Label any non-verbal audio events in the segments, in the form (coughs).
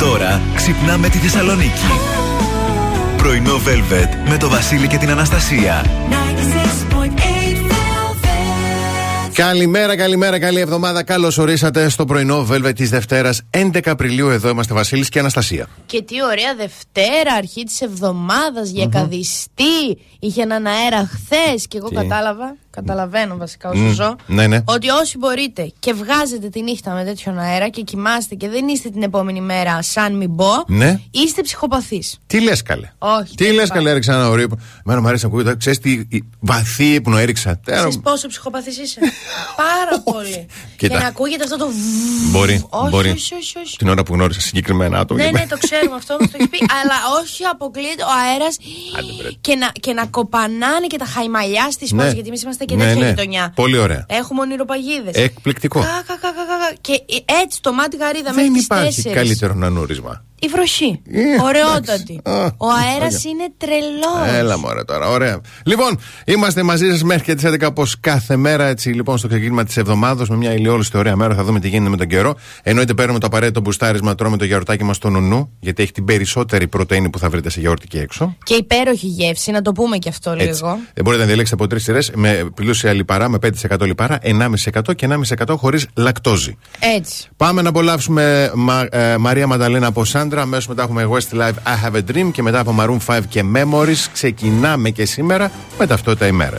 Τώρα ξυπνάμε τη Θεσσαλονίκη. Πρωινό Velvet με το Βασίλη και την Αναστασία. Καλημέρα, καλημέρα, καλή εβδομάδα. Καλώς ορίσατε στο πρωινό Velvet της Δευτέρας 11 Απριλίου. Εδώ είμαστε Βασίλης και Αναστασία. Και τι ωραία Δευτέρα, αρχή της εβδομάδας, για καδιστή. Είχε έναν αέρα χθες και εγώ Τι; κατάλαβα. Καταλαβαίνω βασικά όσο ζω. ναι, ναι. Ότι όσοι μπορείτε και βγάζετε τη νύχτα με τέτοιον αέρα και κοιμάστε και δεν είστε την επόμενη μέρα σαν μην μπω, Ναι. είστε ψυχοπαθείς. Τι λες, καλέ; Όχι. Τι δεν λες, υπάρχει. καλέ, έριξα ένα ωραίο. Εμένα μου αρέσει να ακούγεται. Ξέρεις τι η- βαθύ ύπνο έριξα. Τέρα- Ξέρεις πόσο ψυχοπαθής είσαι; (laughs) Πάρα πολύ. Κοίτα. Και να ακούγεται αυτό το βουβ. Μπορεί, όχι, μπορεί. όχι, όχι, όχι. Την ώρα που γνώρισα συγκεκριμένα άτομα. Ναι, ναι, το ξέρουμε αυτό, μας το έχει πει. (laughs) αλλά όχι αποκλείεται ο αέρας και, να, και να κοπανάνε και τα χαϊμαλιά στις Ναι. πόλει. Γιατί εμείς είμαστε και Ναι, τέτοια ναι. γειτονιά. Πολύ ωραία. Έχουμε ονειροπαγίδες. Εκπληκτικό. Και έτσι το μάτι γαρίδα Δεν μέχρι τις υπάρχει 4. καλύτερο νανούρισμα. Η βροχή. Ε, Ωραιότατη. εντάξει. Α, Ο αέρας Άγια. είναι τρελός. Έλα μωρέ τώρα, ωραία. Λοιπόν, είμαστε μαζί σας μέχρι και τις 11 όπως κάθε μέρα. Έτσι λοιπόν στο ξεκίνημα της εβδομάδας με μια ηλιόλουστη ωραία μέρα θα δούμε τι γίνεται με τον καιρό. Εννοείται παίρνουμε το απαραίτητο μπουστάρισμα, τρώμε το γιαουρτάκι μας στο νουνού, γιατί έχει την περισσότερη πρωτενη που θα βρείτε σε γιαούρτι και έξω. Και υπέροχη γεύση, να το πούμε και αυτό Έτσι. λίγο. Δεν μπορείτε να διαλέξετε από τρεις σειρές με πλούσια λιπαρά, με 5% λιπαρά, 1,5% και 1,5% χωρίς λακτόζη. Έτσι. Πάμε να απολαύσουμε Μα- ε, Μαρία Μανταλένα από Σάντρα. Αμέσως μετά έχουμε Westlife I Have a Dream και μετά από Maroon 5 και Memories. Ξεκινάμε και σήμερα με ταυτότητα ημέρα.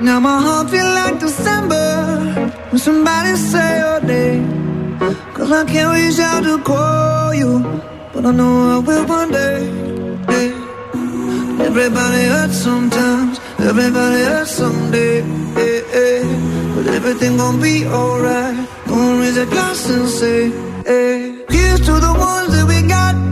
now my heart feel like December When somebody say your name Cause I can't reach out to call you, but I know I will one day. Yeah. Everybody hurts sometimes, everybody hurts someday. Yeah, yeah. But everything gon' be alright. Gonna raise a glass and say, hey. Here's to the ones that we got.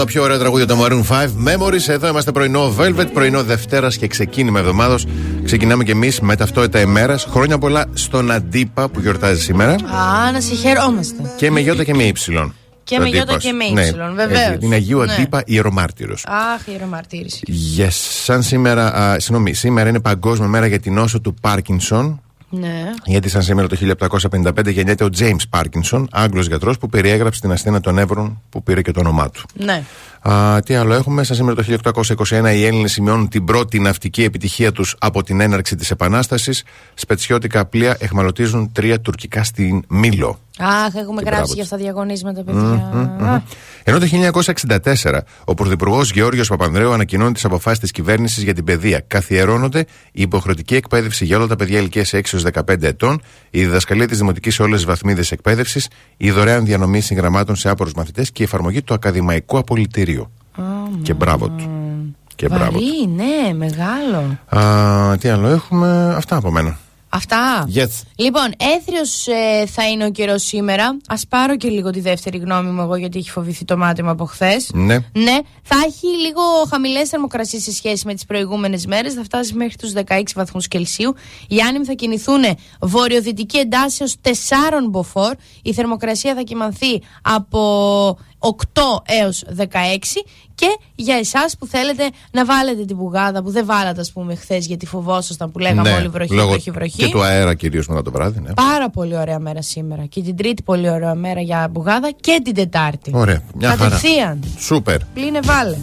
Τα πιο ωραία τραγούδια του Maroon 5, Memories. Εδώ είμαστε πρωινό Velvet, πρωινό Δευτέρας και ξεκίνημα εβδομάδος. Ξεκινάμε και εμείς με ταυτότητα ημέρας. Χρόνια πολλά στον Αντίπα που γιορτάζει σήμερα. Α, να συγχαιρόμαστε. Και με γιώτα και με ύψιλον. Και με γιώτα και με ύψιλον, βεβαίως. Είναι Αγίου Ναι. Αντίπα ιερομάρτυρος. Αχ, ιερομαρτύρηση. Yes. Σαν σήμερα, α, συγγνώμη, σήμερα είναι Παγκόσμια Μέρα για την νόσο του Πάρκινσον. Ναι. Γιατί σαν σήμερα το 1755 γεννιέται ο James Πάρκινσον, Άγγλος γιατρός που περιέγραψε την ασθένεια των Εύρων που πήρε και το όνομά του. Ναι. Α, τι άλλο έχουμε, σαν σήμερα το 1821 οι Έλληνες σημειώνουν την πρώτη ναυτική επιτυχία τους από την έναρξη της Επανάστασης. Σπετσιώτικα πλοία εχμαλωτίζουν τρία τουρκικά στην Μήλο. Αχ, έχουμε Και γράψει μπράβο για της. αυτά διαγωνίσματα, παιδιά. Α, Ενώ το 1964 ο Πρωθυπουργός Γεώργιος Παπανδρέου ανακοινώνει τις αποφάσεις της κυβέρνησης για την παιδεία. Καθιερώνονται η υποχρεωτική εκπαίδευση για όλα τα παιδιά ηλικίας 6 έως 15 ετών, η διδασκαλία της δημοτικής σε όλες τις βαθμίδες εκπαίδευσης, η δωρεάν διανομή συγγραμμάτων σε άπορους μαθητές και η εφαρμογή του ακαδημαϊκού απολυτηρίου. Και μπράβο του. Και μπράβο του. Βαρύ, ναι, μεγάλο. Α, τι άλλο έχουμε, αυτά από μένα. Αυτά. Yes. Λοιπόν, έθριος θα είναι ο καιρός σήμερα. Α πάρω και λίγο τη δεύτερη γνώμη μου εγώ, γιατί έχει φοβηθεί το μάτι μου από χθες. Ναι. Ναι, θα έχει λίγο χαμηλές θερμοκρασίες σε σχέση με τις προηγούμενες μέρες. Θα φτάσει μέχρι τους 16 βαθμούς Κελσίου. Οι άνεμοι θα κινηθούν βορειοδυτική εντάσσεως 4 μποφόρ. Η θερμοκρασία θα κοιμανθεί από 8 έως 16 και για εσάς που θέλετε να βάλετε την πουγάδα που δεν βάλατε ας πούμε χθες γιατί φοβόσασταν που λέγαμε όλοι βροχή, Ναι, λόγω βροχή, βροχή. Και του αέρα κυρίως μετά το βράδυ. Ναι. Πάρα πολύ ωραία μέρα σήμερα. Και την Τρίτη πολύ ωραία μέρα για μπουγάδα και την Τετάρτη. Ωραία. Μια χαρά. Κατευθείαν. Σούπερ. Πλήνε βάλε.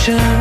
ocean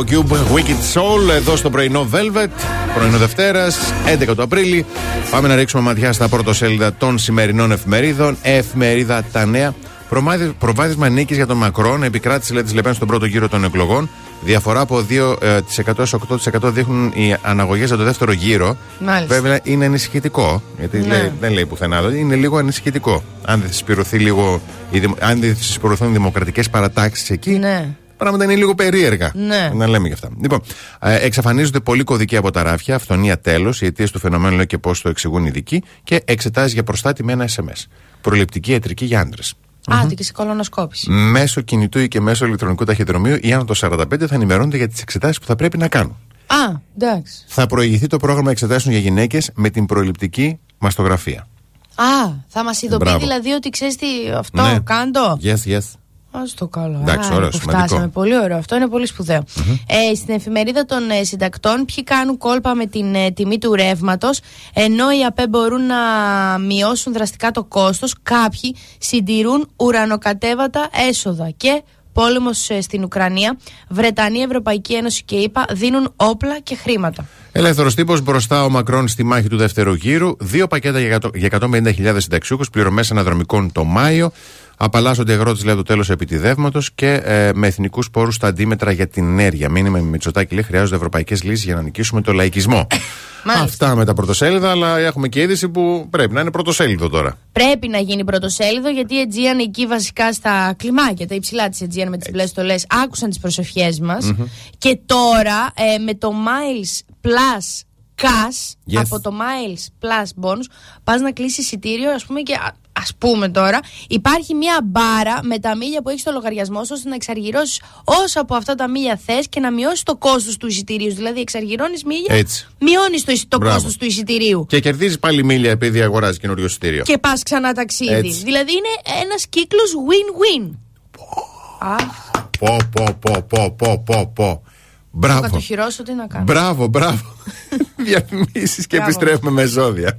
από Cube Wicked Soul εδώ στο πρωινό Velvet. Πρωινό Δευτέρας, 11 του Απρίλη. Πάμε να ρίξουμε ματιά στα πρωτοσέλιδα των σημερινών εφημερίδων. Εφημερίδα Τα Νέα. Προμάδι- Προβάδισμα νίκης για τον Μακρόν. Επικράτηση λέει τη Λεπέν στον πρώτο γύρο των εκλογών. Διαφορά από 2% έω 8% δείχνουν οι αναγωγές για το δεύτερο γύρο. Μάλιστα. Βέβαια είναι ανησυχητικό. Γιατί Ναι. λέει, δεν λέει πουθενά. εδώ, Είναι λίγο ανησυχητικό. Αν δεν συσπηρωθεί λίγο. οι δημο- Αν δεν συσπηρωθούν δημοκρατικές παρατάξεις εκεί, Ναι. Πράγματα είναι λίγο περίεργα. Ναι. Να λέμε και αυτά. Λοιπόν, ε, εξαφανίζονται πολλοί κωδικοί από τα ράφια, αυτονία τέλος, οι αιτίες του φαινομένου λέει και πώς το εξηγούν οι ειδικοί και εξετάζει για προστάτη με ένα SMS. Προληπτική ιατρική για άντρες. Άντε και σε κολονοσκόπηση. Μέσω κινητού ή και μέσω ηλεκτρονικού ταχυδρομείου ή άνω το 45 θα ενημερώνονται για τις εξετάσεις που θα πρέπει να κάνουν. Α, εντάξει. Θα προηγηθεί το πρόγραμμα εξετάσεων για γυναίκες με την προληπτική μαστογραφία. Α, θα μας ειδοποιεί Μπράβο. δηλαδή ότι ξέρεις τι αυτό, Ναι. κάντο. Yes, yes. Α το καλό. Εντάξει, Α, ωραίο, που σημαντικό. Φτάσαμε. Πολύ ωραίο. Αυτό είναι πολύ σπουδαίο. Ε, στην εφημερίδα των ε, συντακτών, ποιοι κάνουν κόλπα με την ε, τιμή του ρεύματος, ενώ οι ΑΠΕ μπορούν να μειώσουν δραστικά το κόστος, κάποιοι συντηρούν ουρανοκατέβατα έσοδα. Και πόλεμος στην Ουκρανία, Βρετανία, Ευρωπαϊκή Ένωση και ΗΠΑ δίνουν όπλα και χρήματα. Ελεύθερος τύπος μπροστά ο Μακρόν στη μάχη του δεύτερου γύρου. Δύο πακέτα για εκατο- για 150.000 συνταξιούχους, πληρωμές αναδρομικών το Μάιο. Απαλλάσσονται οι αγρότες, λέει, το τέλος επιτιδεύματος και ε, με εθνικούς πόρους στα αντίμετρα για την ενέργεια. Μήνυμα με Μητσοτάκη, λέει, χρειάζονται ευρωπαϊκές λύσεις για να νικήσουμε το λαϊκισμό. (laughs) Μάλιστα. Αυτά με τα πρωτοσέλιδα, αλλά έχουμε και είδηση που πρέπει να είναι πρωτοσέλιδο τώρα. Πρέπει να γίνει πρωτοσέλιδο γιατί η Aegean εκεί βασικά στα κλιμάκια, τα υψηλά της Aegean με τις μπλε στολές, άκουσαν τις προσευχές μας. Και τώρα ε, με το Miles Plus Cash Yes. από το Miles Plus Bonus πας να κλείσεις εισιτήριο, ας πούμε, και ας ας πούμε τώρα, υπάρχει μια μπάρα με τα μίλια που έχει στο λογαριασμό σου ώστε να εξαργυρώσεις όσα από αυτά τα μίλια θες και να μειώσεις το κόστος του εισιτηρίου. Δηλαδή, εξαργυρώνεις μίλια, Έτσι. μειώνεις το, εισι- το Μπράβο. κόστος του εισιτηρίου. Και κερδίζεις πάλι μίλια επειδή αγοράζεις καινούριο εισιτήριο. Και πας ξανά ταξίδι. Έτσι. Δηλαδή είναι ένας κύκλος win-win. Α, Πω, πω, πω, πω, πω, πω, πω. θα Μπράβο. κατοχυρώσω τι να κάνω. Μπράβο, μπράβο. (laughs) Διαφημίσεις και Μπράβο. επιστρέφουμε με ζώδια.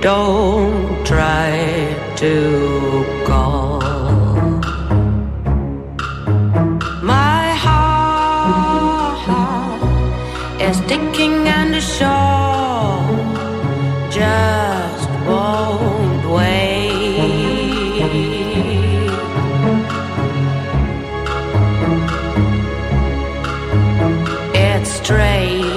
Don't try to call. My heart is ticking and the shore just won't wait. It's strange.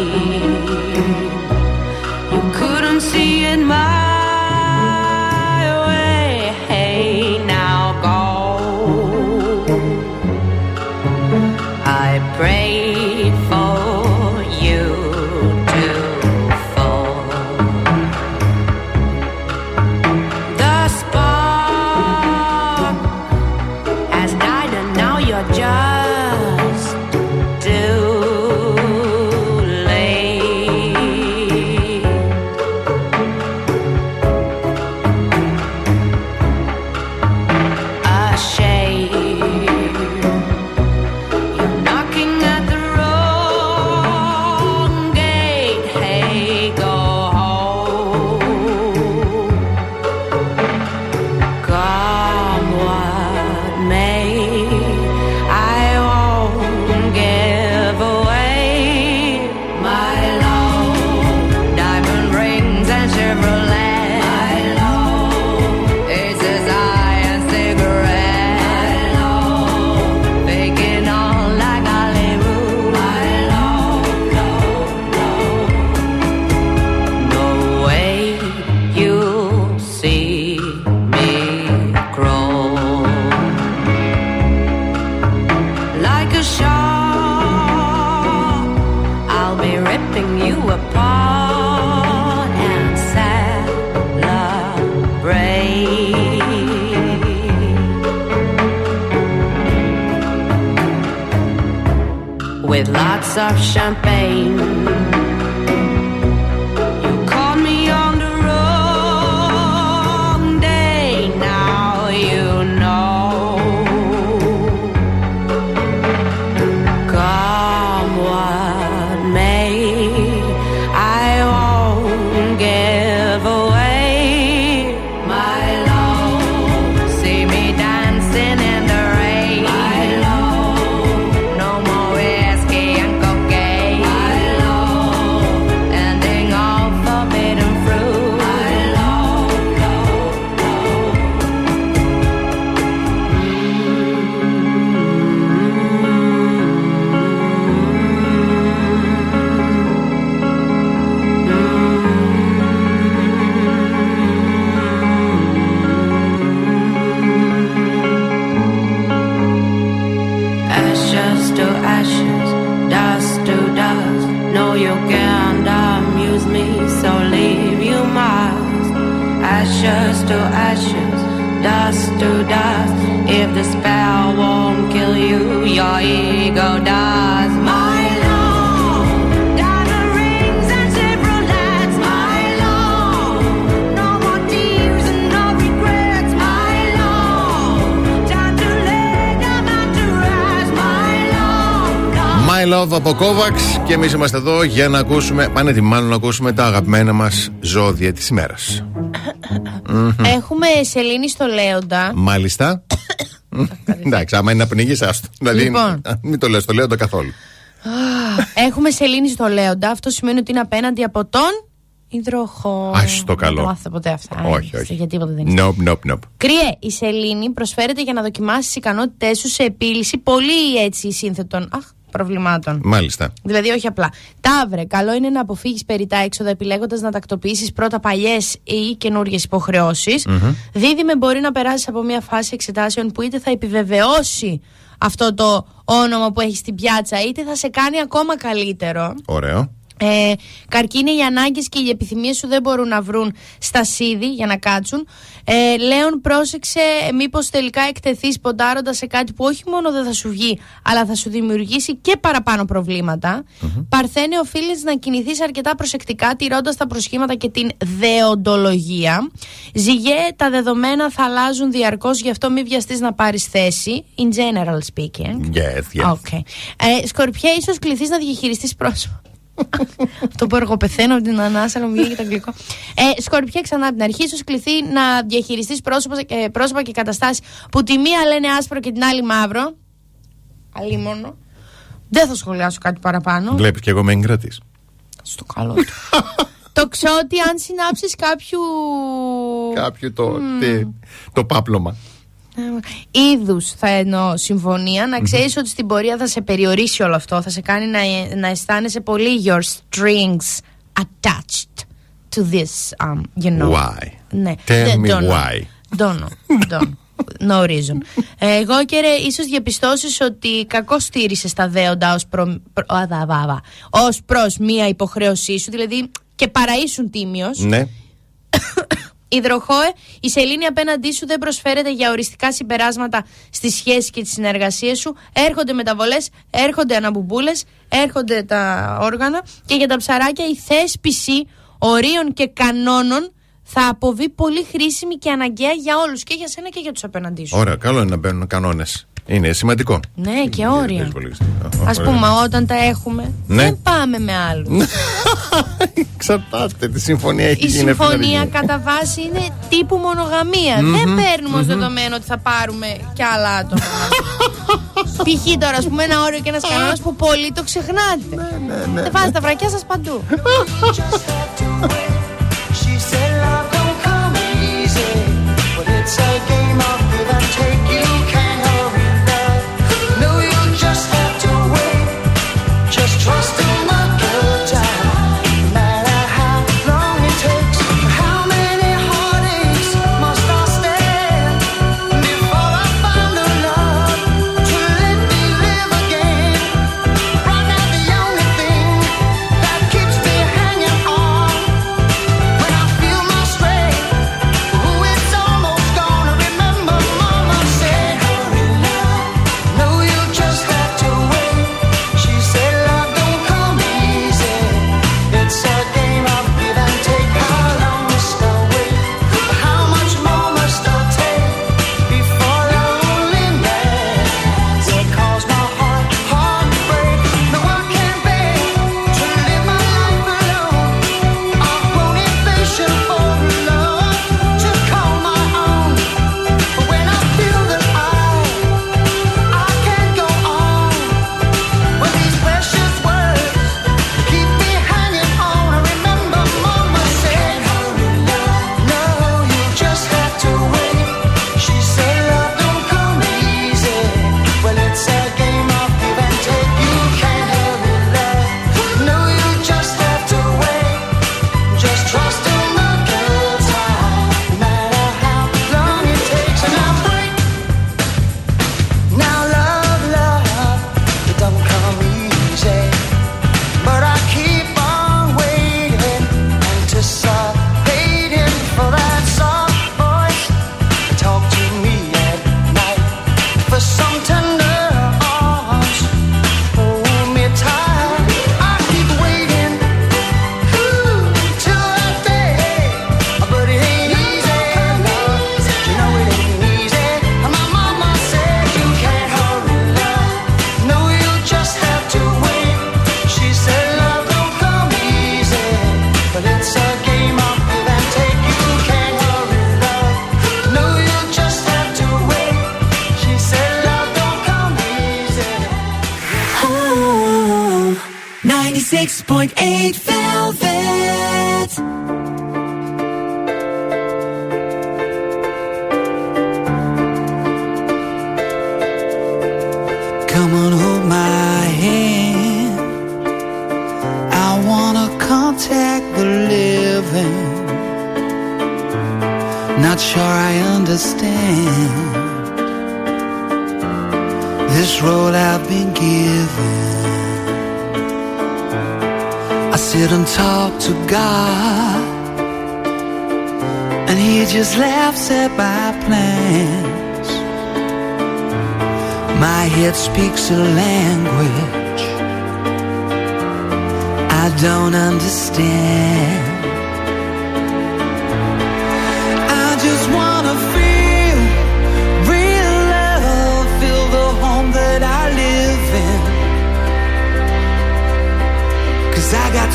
Και εμείς είμαστε εδώ για να ακούσουμε, πάνε μάλλον να ακούσουμε τα αγαπημένα μας ζώδια της ημέρας. Έχουμε σελήνη στο Λέοντα. Μάλιστα. Εντάξει, άμα είναι να πνίγεις, άστο. Δηλαδή, Λοιπόν. μην το λες, το Λέοντα καθόλου. Έχουμε σελήνη στο Λέοντα. Αυτό σημαίνει ότι είναι απέναντι από τον υδροχό. Ας το καλό. Δεν το μάθατε ποτέ αυτά. Όχι, Ε, όχι. Για τίποτα δεν είναι. Nope, nope, nope. Κρύε, η σελήνη προσφέρεται για να δοκιμάσεις τις ικανότητές σου σε επίλυση πολύ έτσι σύνθετων. Αχ, προβλημάτων. Μάλιστα. Δηλαδή, όχι απλά. Ταύρε, καλό είναι να αποφύγεις περί τα έξοδα επιλέγοντας να τακτοποιήσεις πρώτα παλιές ή καινούριε υποχρεώσεις. Δίδυμε, μπορεί να περάσεις από μια φάση εξετάσεων που είτε θα επιβεβαιώσει αυτό το όνομα που έχεις στην πιάτσα, είτε θα σε κάνει ακόμα καλύτερο. Ωραίο. Ε, καρκίνε, οι ανάγκες και οι επιθυμίες σου δεν μπορούν να βρουν στα σίδη για να κάτσουν. Ε, Λέων, πρόσεξε μήπως τελικά εκτεθείς ποντάροντας σε κάτι που όχι μόνο δεν θα σου βγει, αλλά θα σου δημιουργήσει και παραπάνω προβλήματα. Παρθένε, οφείλεις να κινηθείς αρκετά προσεκτικά, τηρώντας τα προσχήματα και την δεοντολογία. Ζυγέ, τα δεδομένα θα αλλάζουν διαρκώς, γι' αυτό μην βιαστείς να πάρεις θέση. In general speaking. Yes, yes. Okay. Ε, σκορπιέ, ίσως κληθείς να διαχειριστείς πρόσωπο. Αυτό που εγώ πεθαίνω από την ανάσα, αλλά μου βγαίνει και το αγγλικό. Ε, σκορπιέ, ξανά από την αρχή, ίσως κληθεί να διαχειριστείς πρόσωπα, και- πρόσωπα και καταστάσεις που τη μία λένε άσπρο και την άλλη μαύρο. Αλίμονο. Δεν θα σχολιάσω κάτι παραπάνω. Βλέπεις και εγώ με εγκρατή. Στο καλό του. (laughs) το ξέρω ότι αν συνάψεις κάποιου. Κάποιο το, τι, το πάπλωμα. Είδους θα εννοώ συμφωνία, να ξέρεις ότι στην πορεία θα σε περιορίσει όλο αυτό. Θα σε κάνει να, να αισθάνεσαι πολύ your strings attached to this, um, you know. Why? Ναι. Tell Δεν- me don't know. why. Don't know. Don't know. No reason. Ε, εγώ και ρε, ίσως διαπιστώσεις ότι κακό στήρισε τα δέοντα ως, προ, προ, α, δα, βα, βα. ως προς μία υποχρέωσή σου, δηλαδή και παραίσουν τίμιος. Ναι. (coughs) Υδροχόε, η σελήνη απέναντί σου δεν προσφέρεται για οριστικά συμπεράσματα στη σχέση και τι συνεργασίε σου. Έρχονται μεταβολές, έρχονται αναμπουμπούλε, έρχονται τα όργανα και για τα ψαράκια η θέσπιση ορίων και κανόνων θα αποβεί πολύ χρήσιμη και αναγκαία για όλους και για σένα και για τους απέναντί σου. Ωραία, καλό είναι να μπαίνουν κανόνες. Είναι σημαντικό. Ναι, και όρια. Έχεις πολύ- Α Ωραία. πούμε, όταν τα έχουμε, Ναι. δεν πάμε με άλλους. (laughs) Εξαρτάται. Τη συμφωνία έχει Η γίνει. αυτή να συμφωνία γίνει. κατά βάση είναι τύπου μονογαμία. Δεν παίρνουμε ω δεδομένο ότι θα πάρουμε κι άλλα άτομα. (laughs) Π.χ. τώρα, ας πούμε, ένα όριο και ένας κανόνας που πολλοί το ξεχνάτε. Δεν βάζετε τα βρακιά σας παντού. She said love don't come easy, but it's a game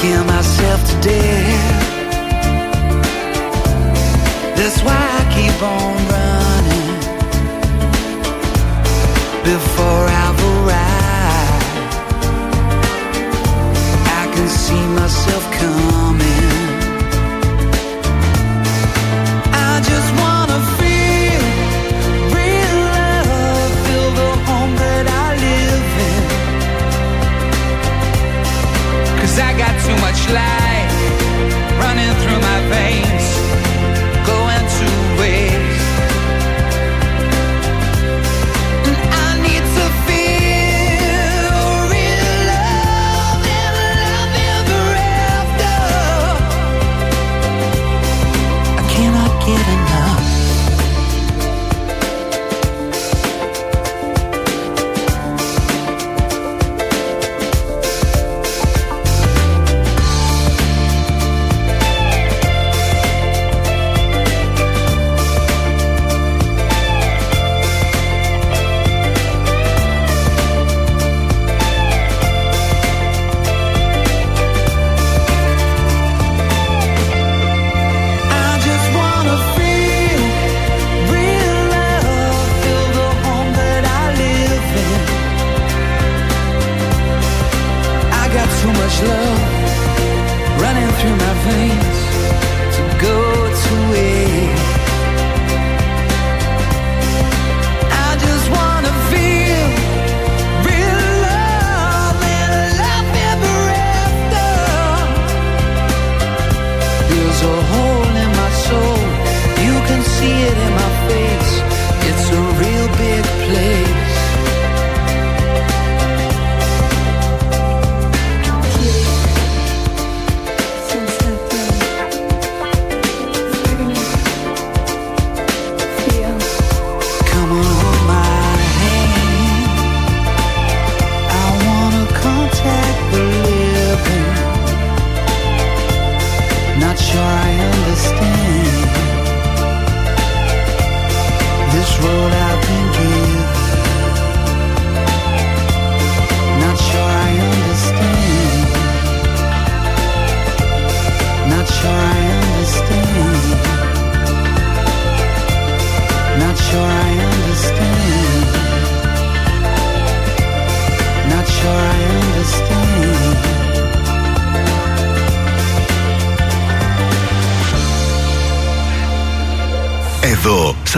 scare myself to death. That's why I keep on running before I've arrived. I can see myself coming. Cause I got too much life running through my veins.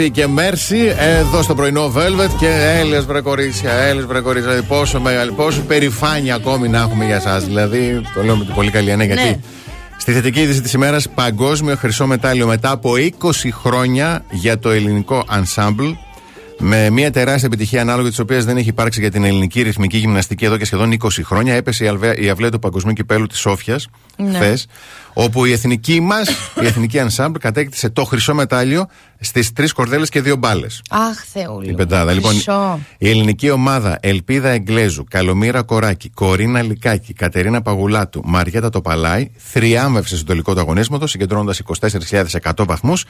Ντάφι και Μέρσι εδώ στο πρωινό Velvet και έλεος βρε κορίτσια, έλεος βρε κορίτσια. Δηλαδή, πόσο, μεγάλη, πόσο περηφάνεια ακόμη να έχουμε για εσά. Δηλαδή, το λέω με την πολύ καλή έννοια Ναι. γιατί. Στη θετική είδηση της ημέρας, παγκόσμιο χρυσό μετάλλιο μετά από 20 χρόνια για το ελληνικό ensemble. Με μια τεράστια επιτυχία ανάλογη της οποίας δεν έχει υπάρξει για την ελληνική ρυθμική γυμναστική εδώ και σχεδόν 20 χρόνια. Έπεσε η, αλβέ, η αυλαία του Παγκοσμίου Κυπέλου της Σόφιας Ναι. χθες, όπου η εθνική μας, η εθνική ensemble, κατέκτησε το χρυσό μετάλλιο στις τρεις κορδέλες και δύο μπάλες. Αχ, Θεούλη. Η πεντάδα. Λοιπόν, Χρυσό. η ελληνική ομάδα Ελπίδα Εγγλέζου, Καλομήρα Κοράκη, Κορίνα Λικάκη, Κατερίνα Παγουλάτου, Μαριέτα Τοπαλάη θριάμβευσε στο τελικό του αγωνίσματο, συγκεντρώνοντας 24.100 βαθμούς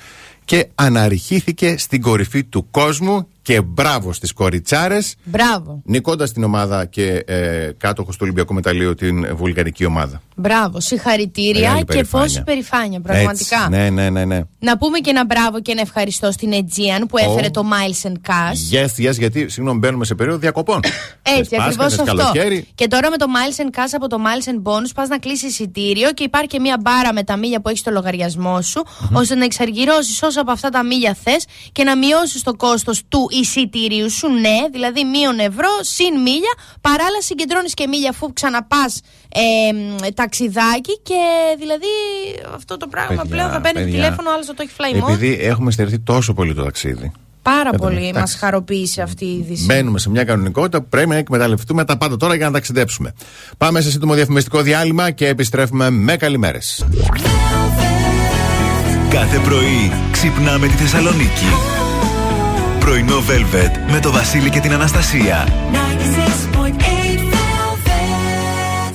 και αναρριχήθηκε στην κορυφή του κόσμου και μπράβο στις κοριτσάρες. Μπράβο. Νικώντας την ομάδα και ε, κάτοχος του Ολυμπιακού Μεταλλείου την βουλγαρική ομάδα. Μπράβο. Συγχαρητήρια Μεγάλη και περηφάνεια. πόση περηφάνεια, πραγματικά. Έτσι, ναι, ναι, ναι, ναι. Να πούμε και ένα μπράβο και ένα ευχαριστώ στην Aegean που έφερε Ω. το Miles and Cash. Yes, yes, γιατί συγγνώμη, μπαίνουμε σε περίοδο διακοπών. (coughs) Έτσι, Θες Πάσχα, ακριβώς θες αυτό. καλοκαίρι. Και τώρα με το Miles and Cash από το Miles and Bonus πας να κλείσει εισιτήριο και υπάρχει και μία μπάρα με τα μίλια που έχεις στο λογαριασμό σου, ώστε να εξαργυρώσεις όσα από αυτά τα μίλια θες και να μειώσεις το κόστος του εισιτηρίου σου. Ναι, δηλαδή μείον ευρώ συν μίλια. Παράλληλα συγκεντρώνεις και μίλια αφού ξαναπάς ε, μ, ταξιδάκι και δηλαδή αυτό το πράγμα Παιδιά, πλέον θα παίρνει παιδιά, τηλέφωνο, άλλος θα το έχει φλαϊμό. Επειδή έχουμε στερηθεί τόσο πολύ το ταξίδι. Πάρα Κατάλαβα. πολύ μας Εντάξει. χαροποίησε αυτή η είδηση. Μπαίνουμε σε μια κανονικότητα που πρέπει να εκμεταλλευτούμε τα πάντα τώρα για να ταξιδέψουμε. Πάμε σε σύντομο διαφημιστικό διάλειμμα και επιστρέφουμε με καλημέρες. Κάθε πρωί ξυπνάμε τη Θεσσαλονίκη. Πρωινό Velvet με το Βασίλη και την Αναστασία.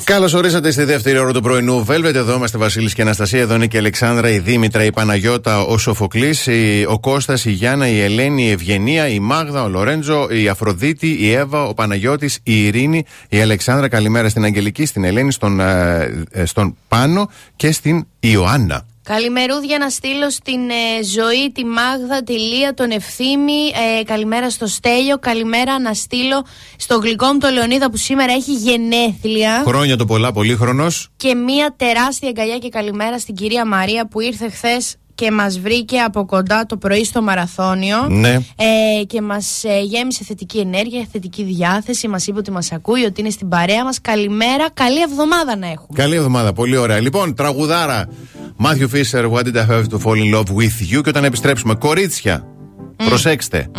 Καλώς ορίσατε στη δεύτερη ώρα του πρωινού Velvet. Εδώ είμαστε Βασίλης και Αναστασία. Εδώ είναι και η Αλεξάνδρα, η Δήμητρα, η Παναγιώτα, ο Σοφοκλής, ο Κώστας, η Γιάννα, η Ελένη, η Ευγενία, η Μάγδα, ο Λορέντζο, η Αφροδίτη, η Εύα, ο Παναγιώτης, η Ειρήνη, η Αλεξάνδρα. Καλημέρα στην Αγγελική, στην Ελένη, στον, ε, ε, στον Πάνο και στην Ιωάννα. Καλημερούδια να στείλω στην ε, Ζωή, τη Μάγδα, τη Λία, τον Ευθύμη. Ε, καλημέρα στο Στέλιο. Καλημέρα να στείλω στο γλυκό μου το Λεωνίδα που σήμερα έχει γενέθλια. Χρόνια το πολλά, πολύχρονος. Και μία τεράστια αγκαλιά και καλημέρα στην κυρία Μαρία που ήρθε χθες και μας βρήκε από κοντά το πρωί στο μαραθώνιο Ναι. ε, και μας ε, γέμισε θετική ενέργεια, θετική διάθεση μας είπε ότι μας ακούει, ότι είναι στην παρέα μας καλημέρα, καλή εβδομάδα να έχουμε Καλή εβδομάδα, πολύ ωραία. Λοιπόν, τραγουδάρα Matthew Fisher, What did I have to fall in love with you; Και όταν επιστρέψουμε, κορίτσια, προσέξτε.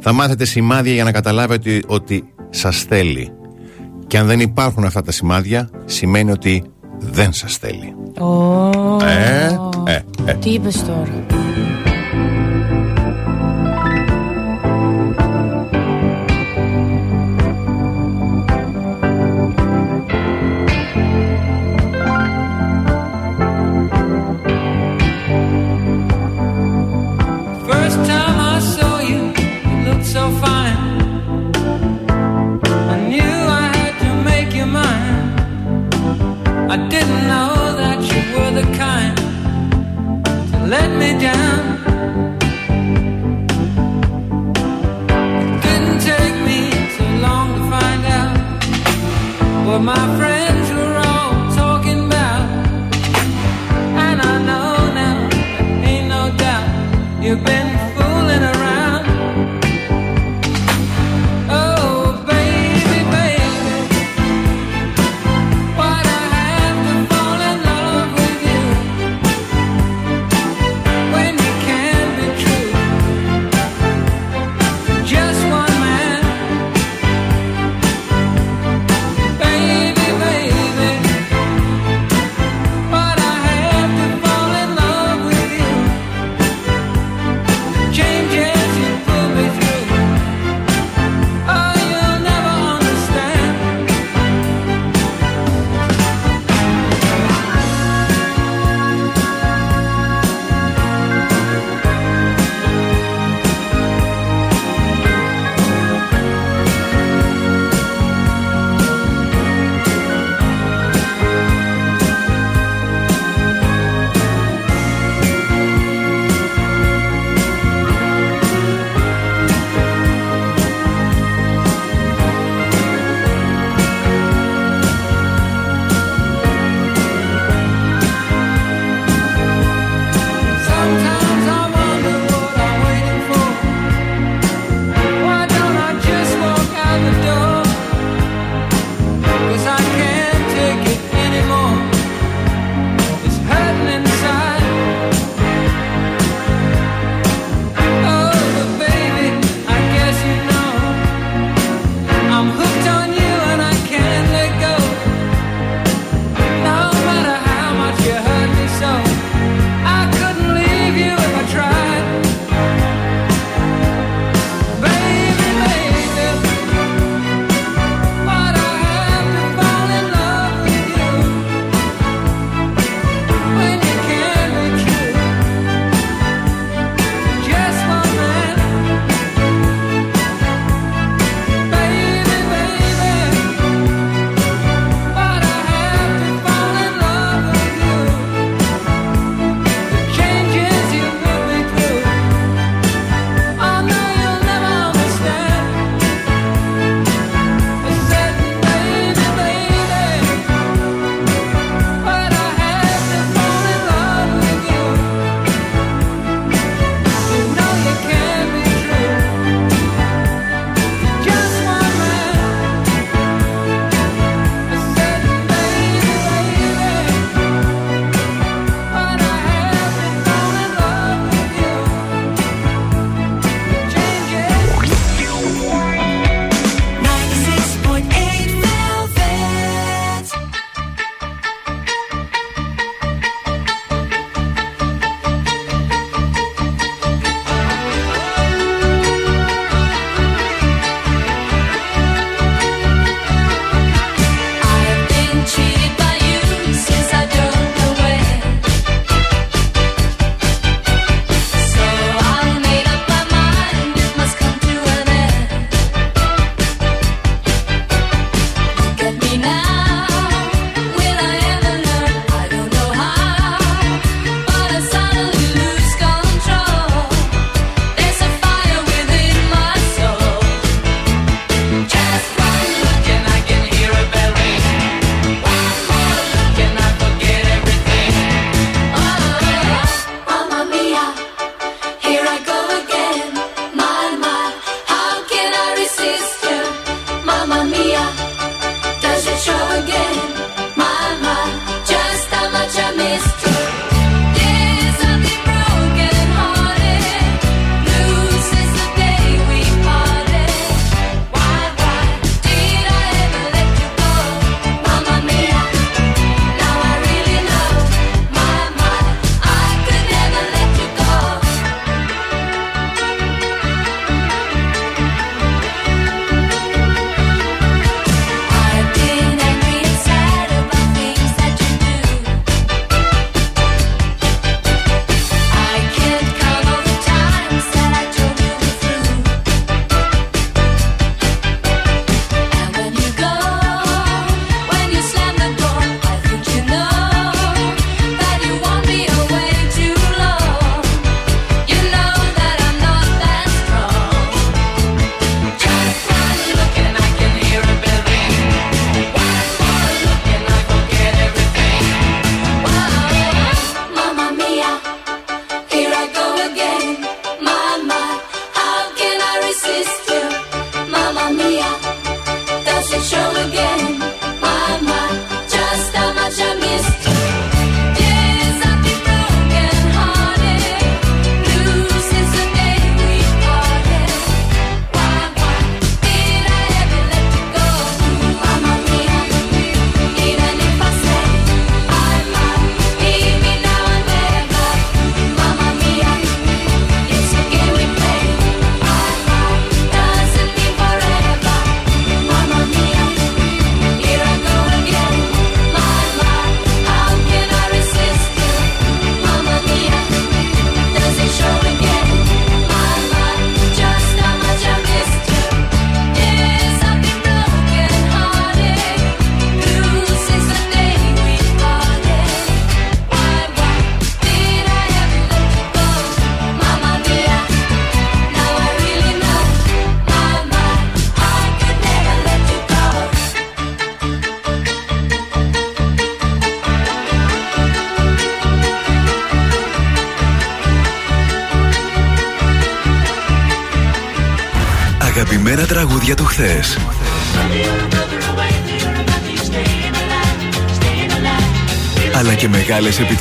Θα μάθετε σημάδια για να καταλάβετε ότι, ότι σας θέλει. Και αν δεν υπάρχουν αυτά τα σημάδια, σημαίνει ότι δεν σας θέλει. Ω, Ε, ε, ε. Τι είπες τώρα;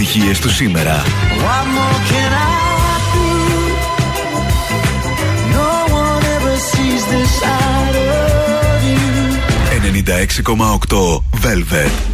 επιτυχίε του σήμερα. No 96,8 Velvet.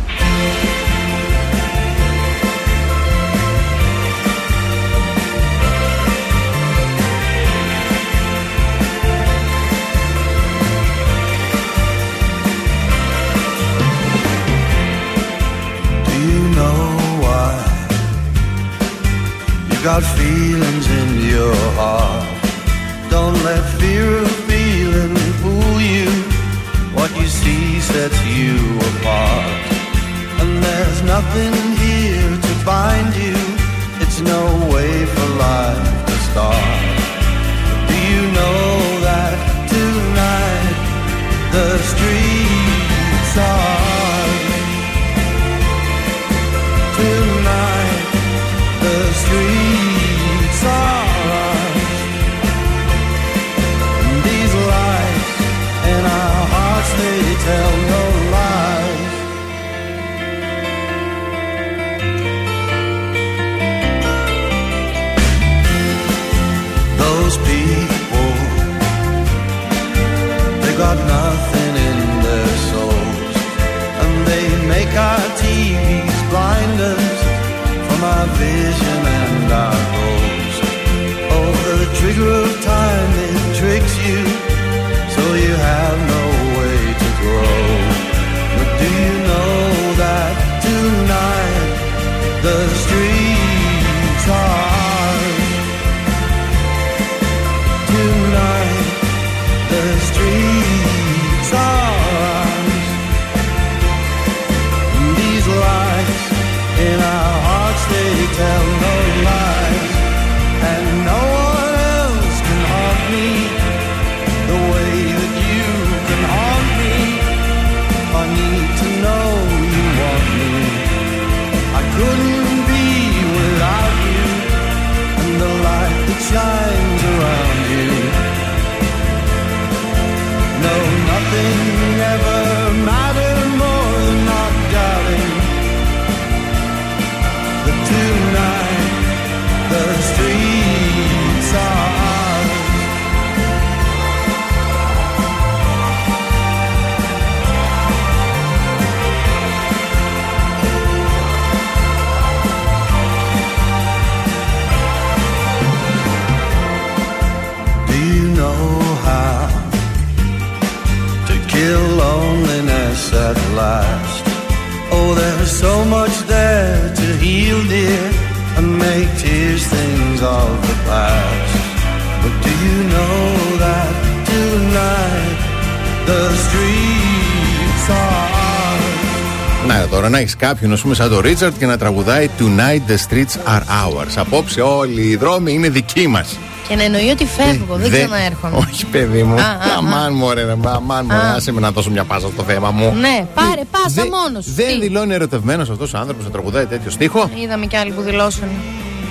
Τώρα να έχεις κάποιον, ας πούμε, σαν τον Ρίτσαρτ και να τραγουδάει Tonight the streets are ours. Απόψε όλοι οι δρόμοι είναι δικοί μας. Και να εννοεί ότι φεύγω, δεν ξαναέρχομαι. Όχι, παιδί μου. Α, α, Αμάν μου, ρε, αμάν μου, Α. άσε με να δώσω μια πάσα στο θέμα μου. Ναι, πάρε, πάσα Δεν- μόνος σου. Δεν Τι; δηλώνει ερωτευμένος αυτός ο άνθρωπος να τραγουδάει τέτοιο στίχο. Είδαμε κι άλλοι που δηλώσουν.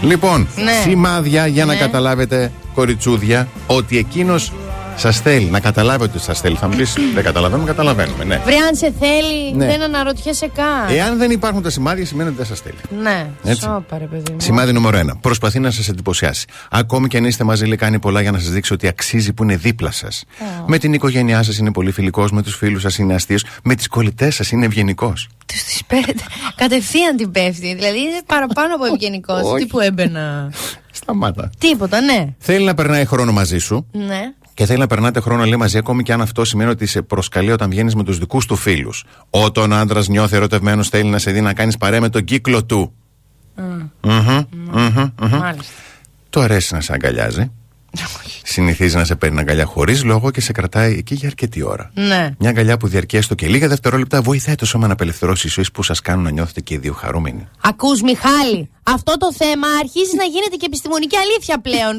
Λοιπόν, Ναι. σημάδια για να Ναι. καταλάβετε, κοριτσούδια, ότι εκείνος σας θέλει. Να καταλάβετε ότι σας θέλει. Θα μου πεις, δεν καταλαβαίνουμε, καταλαβαίνουμε. Ναι. Βρε, αν σε θέλει, Ναι. δεν αναρωτιέσαι καν. Εάν δεν υπάρχουν τα σημάδια, σημαίνει ότι δεν σας θέλει. Ναι, Έτσι. σώπα ρε παιδί μου. Σημάδι νούμερο 1. Προσπαθεί να σας εντυπωσιάσει. Ακόμη και αν είστε μαζί, λέει, κάνει πολλά για να σας δείξει ότι αξίζει που είναι δίπλα σας. Με την οικογένειά σας είναι πολύ φιλικός, με τους φίλους σας είναι αστείος, με τις κολλητές σας είναι ευγενικός. Τους τις πέφτει. Κατευθείαν την πέφτει. Δηλαδή είναι παραπάνω από ευγενικός. Όχι. Τι που έμπαινα. Σταμάτα. Τίποτα, ναι. Θέλει να περνάει χρόνο μαζί σου Ναι. Και θέλει να περνάτε χρόνο λέει μαζί, ακόμη και αν αυτό σημαίνει ότι σε προσκαλεί όταν βγαίνεις με τους δικούς του φίλους. Όταν ο άντρας νιώθει ερωτευμένος, θέλει να σε δει να κάνεις παρέα με τον κύκλο του. Μμμ, μμμ, μμμ. Μάλιστα. Του αρέσει να σε αγκαλιάζει. Συνηθίζει να σε παίρνει αγκαλιά χωρίς λόγο και σε κρατάει εκεί για αρκετή ώρα. Ναι. Μια αγκαλιά που διαρκεί έστω και λίγα δευτερόλεπτα βοηθάει το σώμα να απελευθερώσει ισοεί που σας κάνουν να νιώθετε και οι δύο χαρούμενοι. Ακούς Μιχάλη, αυτό το θέμα αρχίζει να γίνεται και επιστημονική αλήθεια πλέον.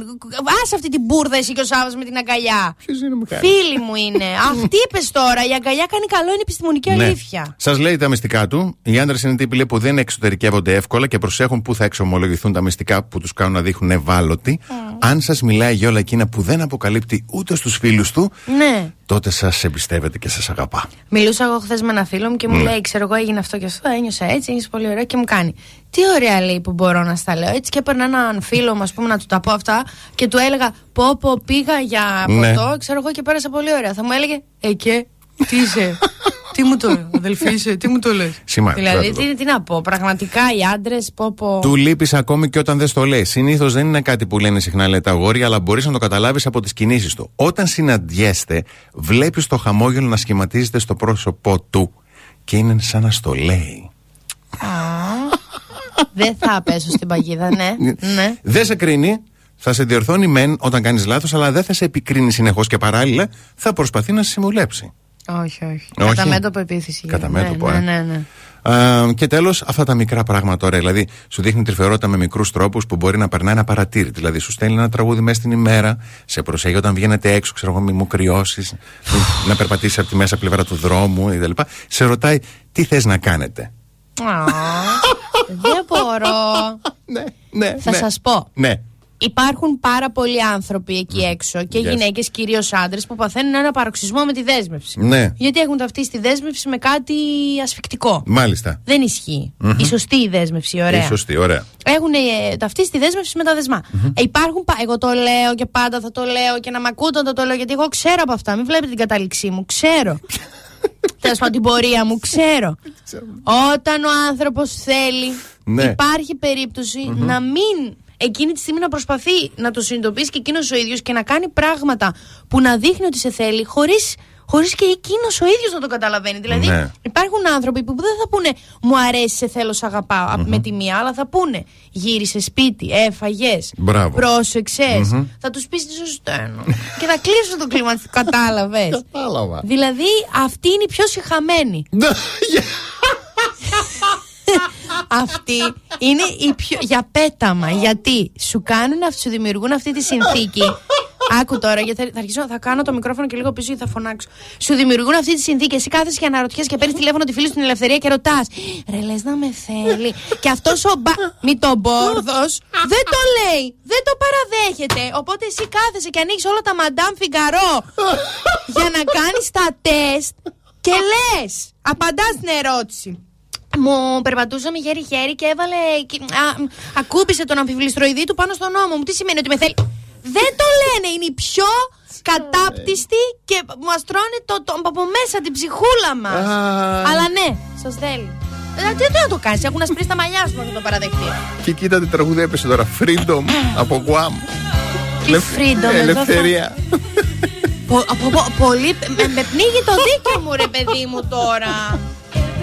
Άσε αυτή την μπουρδα εσύ και ο Σάββας με την αγκαλιά. Ποιος είναι Μιχάλη; Φίλοι μου είναι. Αυτή είπες τώρα. Η αγκαλιά κάνει καλό, είναι επιστημονική αλήθεια. Σας λέει τα μυστικά του. Οι άντρες είναι τύποι λέει, που δεν εξωτερικεύονται εύκολα και προσέχουν πού θα εξομολογηθούν τα μυστικά που τους κάνουν να δείχνουν ευάλωτοι. Αν σας μιλάει για όλα εκείνα που δεν αποκαλύπτει ούτε στους φίλους του, Ναι. τότε σας εμπιστεύεται και σας αγαπά. Μιλούσα εγώ χθες με ένα φίλο μου και μου Ναι. λέει: Ξέρω εγώ, έγινε αυτό και αυτό. Ένιωσα έτσι, ένιωσα πολύ ωραία και μου κάνει. Τι ωραία λέει που μπορώ να στα λέω. Έτσι και έπαιρνα έναν φίλο μου, ας πούμε, να του τα πω αυτά και του έλεγα: Πω, πω, πήγα για Ναι. ποτό, ξέρω εγώ και πέρασα πολύ ωραία. Θα μου έλεγε: Ε, και, τι είσαι. τι μου το λέει, αδελφή είσαι, τι μου το λες. Σημαντικό. Δηλαδή, τι, τι να πω, πραγματικά οι άντρες, πω, πω. Του λείπεις ακόμη και όταν δεν στο λέει. Συνήθως δεν είναι κάτι που λένε συχνά λέει τα αγόρια, αλλά μπορείς να το καταλάβεις από τις κινήσεις του. Όταν συναντιέστε, βλέπεις το χαμόγελο να σχηματίζεται στο πρόσωπό του και είναι σαν να στο λέει. Δεν θα πέσω στην παγίδα, ναι. ναι. Δεν σε κρίνει, θα σε διορθώνει μεν όταν κάνεις λάθος, αλλά δεν θα σε επικρίνει συνεχώς και παράλληλα θα προσπαθεί να σε συμβουλέψει. Όχι, όχι. Όχι. Κατά μέτωπο επίθεση. Κατά ναι, μέτωπο, ναι, ε. ναι, ναι. Α, και τέλος, αυτά τα μικρά πράγματα ωραία. Δηλαδή, σου δείχνει τρυφερότητα με μικρούς τρόπους που μπορεί να περνάει ένα παρατήρητη. Δηλαδή, σου στέλνει ένα τραγούδι μέσα στην ημέρα, σε προσέχει όταν βγαίνετε έξω, ξέρω εγώ, μη μου κρυώσεις, να περπατήσεις από τη μέσα πλευρά του δρόμου κτλ. Σε ρωτάει τι θες να κάνετε; Α, Δεν μπορώ. Ναι, ναι. Θα σας πω. Ναι. Υπάρχουν πάρα πολλοί άνθρωποι εκεί έξω και Yes. γυναίκες, κυρίως άντρες, που παθαίνουν ένα παροξισμό με τη δέσμευση. Ναι. Γιατί έχουν ταυτίσει τη δέσμευση με κάτι ασφικτικό. Μάλιστα. Δεν ισχύει. Η σωστή η δέσμευση, ωραία. Ε, σωστή, ωραία. Έχουν ε, ταυτίσει τη δέσμευση με τα δεσμα Ε, υπάρχουν, πα- εγώ το λέω και πάντα θα το λέω και να μ' ακούτε όταν το λέω γιατί εγώ ξέρω από αυτά. Μην βλέπετε την κατάληξή μου, ξέρω. Τέλος πάντων την πορεία μου, ξέρω. Όταν ο άνθρωπος θέλει, Ναι. υπάρχει περίπτωση να μην εκείνη τη στιγμή να προσπαθεί να το συνειδητοποιήσει και εκείνος ο ίδιος και να κάνει πράγματα που να δείχνει ότι σε θέλει χωρίς. Χωρίς και εκείνος ο ίδιος να το καταλαβαίνει. Δηλαδή, Ναι. υπάρχουν άνθρωποι που δεν θα πούνε Μου αρέσει, σε θέλω, σε αγαπάω απ- με τη μία, αλλά θα πούνε Γύρισε σπίτι, έφαγες, Μπράβο. πρόσεξες Θα τους πεις τι σωσταίνω. (laughs) και θα κλείσουν το κλίμα, (laughs) κατάλαβες. Κατάλαβα. δηλαδή, αυτή είναι η πιο συχαμένη. (laughs) Αυτή είναι η πιο. για πέταμα. Γιατί σου κάνουν, αυ- σου δημιουργούν αυτή τη συνθήκη. Άκου τώρα, γιατί θα, θα αρχίσω, θα κάνω το μικρόφωνο και λίγο πίσω γιατί θα φωνάξω. Σου δημιουργούν αυτή τη συνθήκη. Εσύ κάθεσαι και αναρωτιέσαι και παίρνεις τηλέφωνο τη φίλη στην ελευθερία και ρωτάς. Ρε, λες να με θέλει. και αυτός ο μπα. Μη τον μπόρδος δεν το λέει. Δεν το παραδέχεται. Οπότε εσύ κάθεσαι και ανοίγεις όλα τα μαντάμ φιγκαρό για να κάνεις τα τεστ και λες. Απαντάς στην ερώτηση. Μου περπατούσαμε χέρι-χέρι και έβαλε. και- α, μ, ακούμπησε τον αμφιβληστροειδή του πάνω στον νόμο μου. Τι σημαίνει ότι με θέλει; Δεν το λένε. Είναι η πιο κατάπτυστη και μας τρώνε το, το, από μέσα την ψυχούλα μας. Α. Αλλά ναι, σας θέλει. Δηλαδή, τι να το κάνεις, έχουν ασπρίσει τα μαλλιά σου να το παραδεχτεί. Και κοίτα τι τραγούδι έπεσε τώρα. Freedom από Guam. Τι Ελευ- freedom, εδώ θα- Ελευθερία. Πο- πο- πο- πολύ. Με, με πνίγει το δίκιο μου, ρε παιδί μου τώρα. (laughs)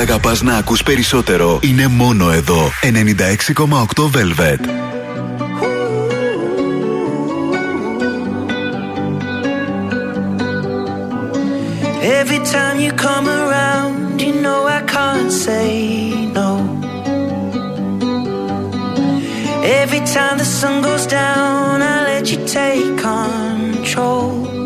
αγαπά να ακού περισσότερο είναι μόνο εδώ. 96,8 Velvet. Every time you come around, you know I can't say no. Every time the sun goes down, I let you take control.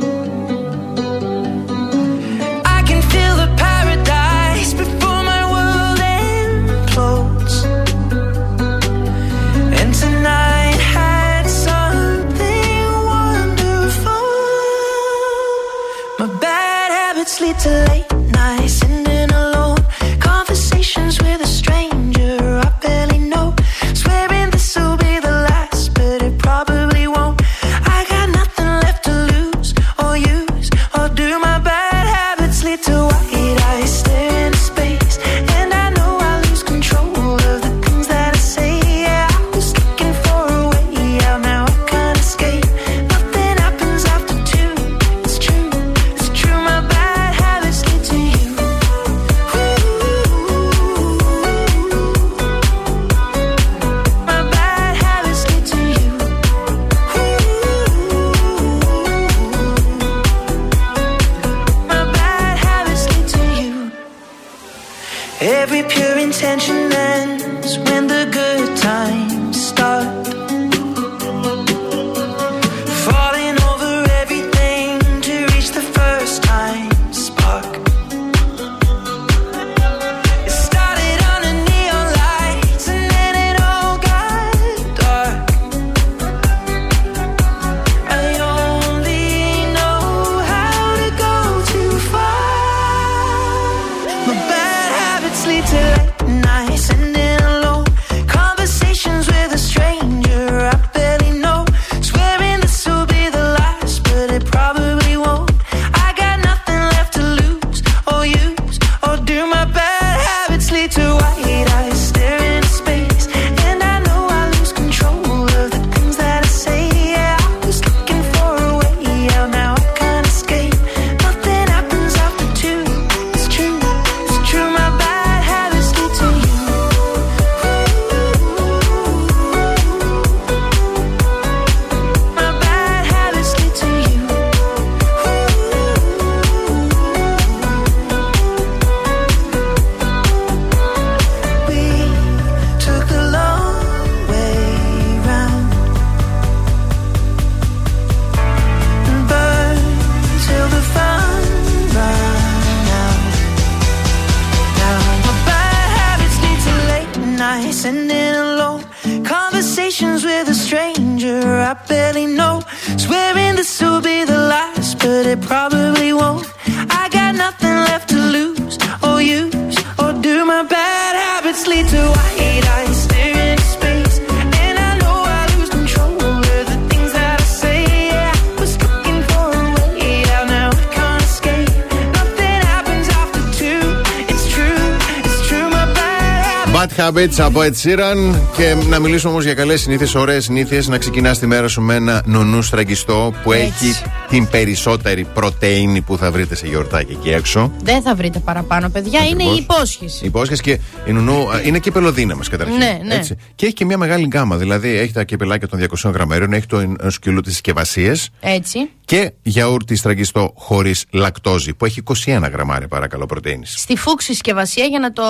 Habits. Bad Habits από Ed Sheeran. Και να μιλήσουμε όμως για καλές συνήθειες, ωραίες συνήθειες. Να ξεκινάς τη μέρα σου με ένα νονού στραγγιστό που Έτσι. έχει την περισσότερη πρωτενη που θα βρείτε σε γιορτάκι εκεί έξω. Δεν θα βρείτε παραπάνω, παιδιά. Είναι η Ακριβώς. υπόσχεση. Υπόσχεση και η νουνού α, είναι κυπελοδύναμη καταρχήν. Ναι, ναι. Έτσι. Και έχει και μια μεγάλη γκάμα. Δηλαδή έχει τα κυπελάκια των 200 γραμμαρίων, έχει το ε, σκυλού της συσκευασίε Έτσι. Και γιαούρτι στραγγιστό χωρίς λακτόζη που έχει 21 γραμμάρια παρακαλώ πρωτενη. Στη φούξη συσκευασία για να το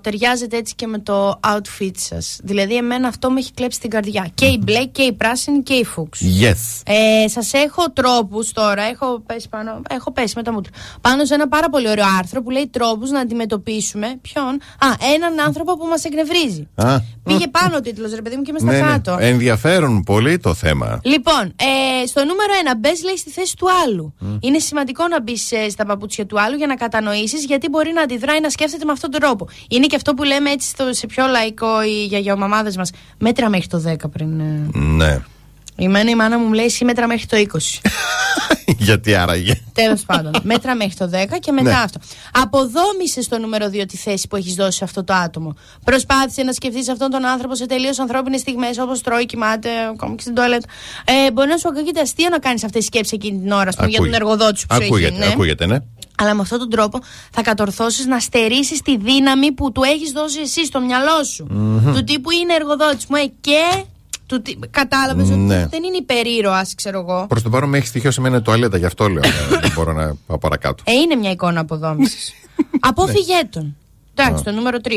ταιριάζετε έτσι και με το outfit σας. Δηλαδή, εμένα αυτό με έχει κλέψει την καρδιά. Και η μπλε και η πράσινη και η φούξ. Yes. Ε, Σας έχω τρόπους τώρα. Έχω πέσει, πάνω, έχω πέσει με τα μούτρα. Πάνω σε ένα πάρα πολύ ωραίο άρθρο που λέει τρόπους να αντιμετωπίσουμε. Ποιον; Α, έναν άνθρωπο που μας εκνευρίζει. Α, Πήγε πάνω ο τίτλος, ρε παιδί μου, και είμαι στα ναι, ναι. κάτω. Ενδιαφέρον πολύ το θέμα. Λοιπόν, ε, στο νούμερο 1, μπες λέει στη θέση του άλλου. Είναι σημαντικό να μπεις στα παπούτσια του άλλου για να κατανοήσεις γιατί μπορεί να αντιδράει να σκέφτεται με αυτόν τον τρόπο. Είναι και αυτό που λέμε έτσι στο, σε πιο λαϊκό οι γιαγιομαμάδε μας. Μέτρα μέχρι το 10 πριν. ε. Ναι. Εμένα η μάνα μου λέει εσύ μέτρα μέχρι το 20. (laughs) Γιατί άραγε. Τέλος πάντων. Μέτρα μέχρι το 10 και μετά Ναι. αυτό. Αποδόμησε στο νούμερο 2 τη θέση που έχεις δώσει σε αυτό το άτομο. Προσπάθησε να σκεφτείς αυτόν τον άνθρωπο σε τελείως ανθρώπινες στιγμές, όπως τρώει, κοιμάται, ακόμα και στην τουαλέτα. Ε, μπορεί να σου ακούγεται αστείο να κάνεις αυτές τις σκέψεις εκείνη την ώρα, ας πούμε, για τον Ακούγεται. εργοδότη σου που σου Ακούγεται, έχει. ναι. ακούγεται, ναι. Αλλά με αυτόν τον τρόπο θα κατορθώσεις να στερήσεις τη δύναμη που του έχεις δώσει εσύ στο μυαλό σου. Του τύπου είναι εργοδότης μου, ε, και. Του, Κατάλαβες Ναι. ότι δεν είναι υπερήρωας, ξέρω εγώ. Προς το παρόν με έχεις στοιχειώσει εμένα τουαλέτα, γι' αυτό λέω. (laughs) ε, Δεν μπορώ να πάω παρακάτω. Ε, είναι μια εικόνα αποδόμησης. (laughs) Απόφυγέ τον. Εντάξει, το νούμερο 3.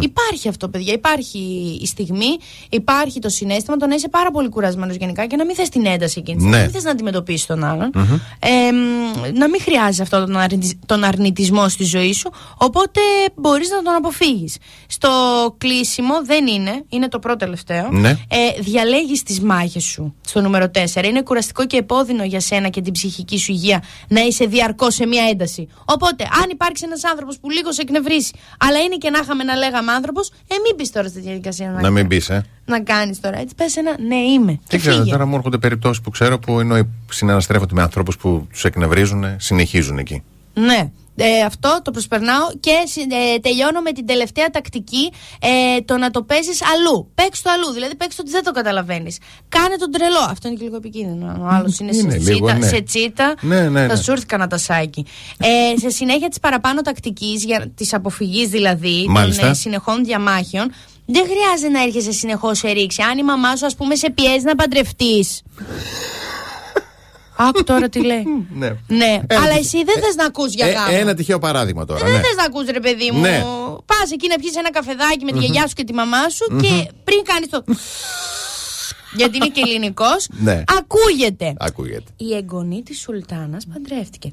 Υπάρχει αυτό, παιδιά. Υπάρχει η στιγμή, υπάρχει το συνέστημα το να είσαι πάρα πολύ κουρασμένος γενικά και να μην θες την ένταση εκείνης. τη στιγμή, Ναι. Να μην θες να αντιμετωπίσεις τον άλλον. Ε, μ, να μην χρειάζεσαι αυτό τον, αρνητισ- τον αρνητισμό στη ζωή σου. Οπότε μπορείς να τον αποφύγεις. Στο κλείσιμο δεν είναι, είναι το πρώτο τελευταίο. Ναι. Ε, Διαλέγεις τις μάχες σου στο νούμερο 4. Είναι κουραστικό και επώδυνο για σένα και την ψυχική σου υγεία να είσαι διαρκώς σε μία ένταση. Οπότε, αν υπάρξει ένας άνθρωπος που λίγο σε εκνευρίσει, αλλά είναι και να είχαμε να λέγαμε άνθρωπος, ε, μην μπει τώρα στη διαδικασία να, Να μην μπει, ε. να κάνεις τώρα. Έτσι, πες ένα ναι, είμαι. Και Δεν ξέρω, φύγε. τώρα μου έρχονται περιπτώσεις που ξέρω που ενώ συναναστρέφονται με ανθρώπους που τους εκνευρίζουν, συνεχίζουν εκεί. Ναι. Ε, αυτό το προσπερνάω και συ- ε, τελειώνω με την τελευταία τακτική ε, το να το παίζεις αλλού. Παίξει το αλλού, δηλαδή παίξει το ότι δεν το καταλαβαίνεις. Κάνε τον τρελό. Αυτό είναι και λίγο επικίνδυνο. Ο άλλος είναι, Είναι σε, λίγο, τσίτα, ναι. σε τσίτα. Ναι, ναι, Θα ναι. σου έρθει κανένα τασάκι. Ε, σε συνέχεια της παραπάνω τακτικής, της αποφυγής δηλαδή Μάλιστα. των ε, συνεχών διαμάχων, δεν χρειάζεται να έρχεσαι συνεχώς σε ρήξη. Αν η μαμά σου, ας πούμε, σε πιέζει να παντρευτείς. Άκου τώρα τι λέει. Ναι. Ναι, Ένα αλλά τυχε- εσύ δεν θες να ακούς για Ε, γάμο. ένα τυχαίο παράδειγμα τώρα. Δεν ναι. θες να ακούς ρε παιδί μου. Ναι. Πας εκεί να πιεις ένα καφεδάκι με τη γιαγιά σου και τη μαμά σου και πριν κάνεις το. Γιατί είναι και ελληνικός. Ναι. Ακούγεται. Ακούγεται. Η εγγονή της Σουλτάνας παντρεύτηκε.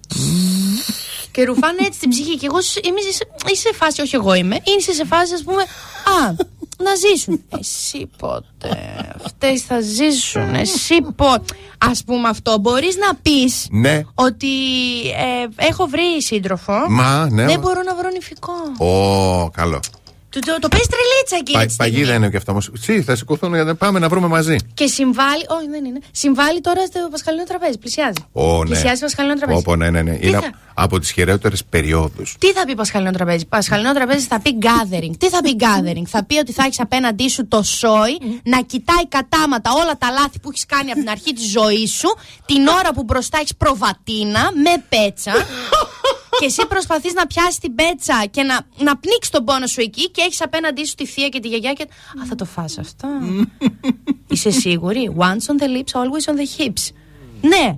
και ρουφάνε έτσι την ψυχή. Και εγώ είμαι σε, είσαι σε φάση, όχι εγώ είμαι, είναι σε φάση, ας πούμε, Α, να ζήσουν. Εσύ πότε. Αυτέ θα ζήσουν. Εσύ πότε. Α πούμε αυτό. Μπορείς να πεις Ναι. ότι ε, έχω βρει σύντροφο. Μα, ναι. Δεν μπορώ να βρω νηφικό. Ω, καλό. Το, το, το παίζει τρελίτσα εκείνη Πα, τη στιγμή. παγίδα είναι και αυτό όμως. Τσι, θα σηκωθούν για να πάμε να βρούμε μαζί. Και συμβάλλει. Όχι, δεν είναι. Συμβάλλει τώρα στο Πασχαλινό τραπέζι. Πλησιάζει. Ω, ναι. Πλησιάζει το Πασχαλινό τραπέζι. Όπω, ναι, ναι, ναι. Τι Είναι θα- από τις χειρότερες περιόδους. Τι θα πει Πασχαλινό τραπέζι; Πασχαλινό τραπέζι θα πει gathering. Τι θα πει gathering; θα πει ότι θα έχεις απέναντί σου το σόι να κοιτάει κατάματα όλα τα λάθη που έχεις κάνει από την αρχή της ζωής σου, την ώρα που μπροστά έχεις προβατίνα με πέτσα. και εσύ προσπαθείς να πιάσεις την πέτσα και να, να πνίξεις τον πόνο σου εκεί και έχεις απέναντί σου τη θεία και τη γιαγιά και. Α, θα το φας αυτό. Είσαι σίγουρη; Once on the lips, always on the hips. Ναι,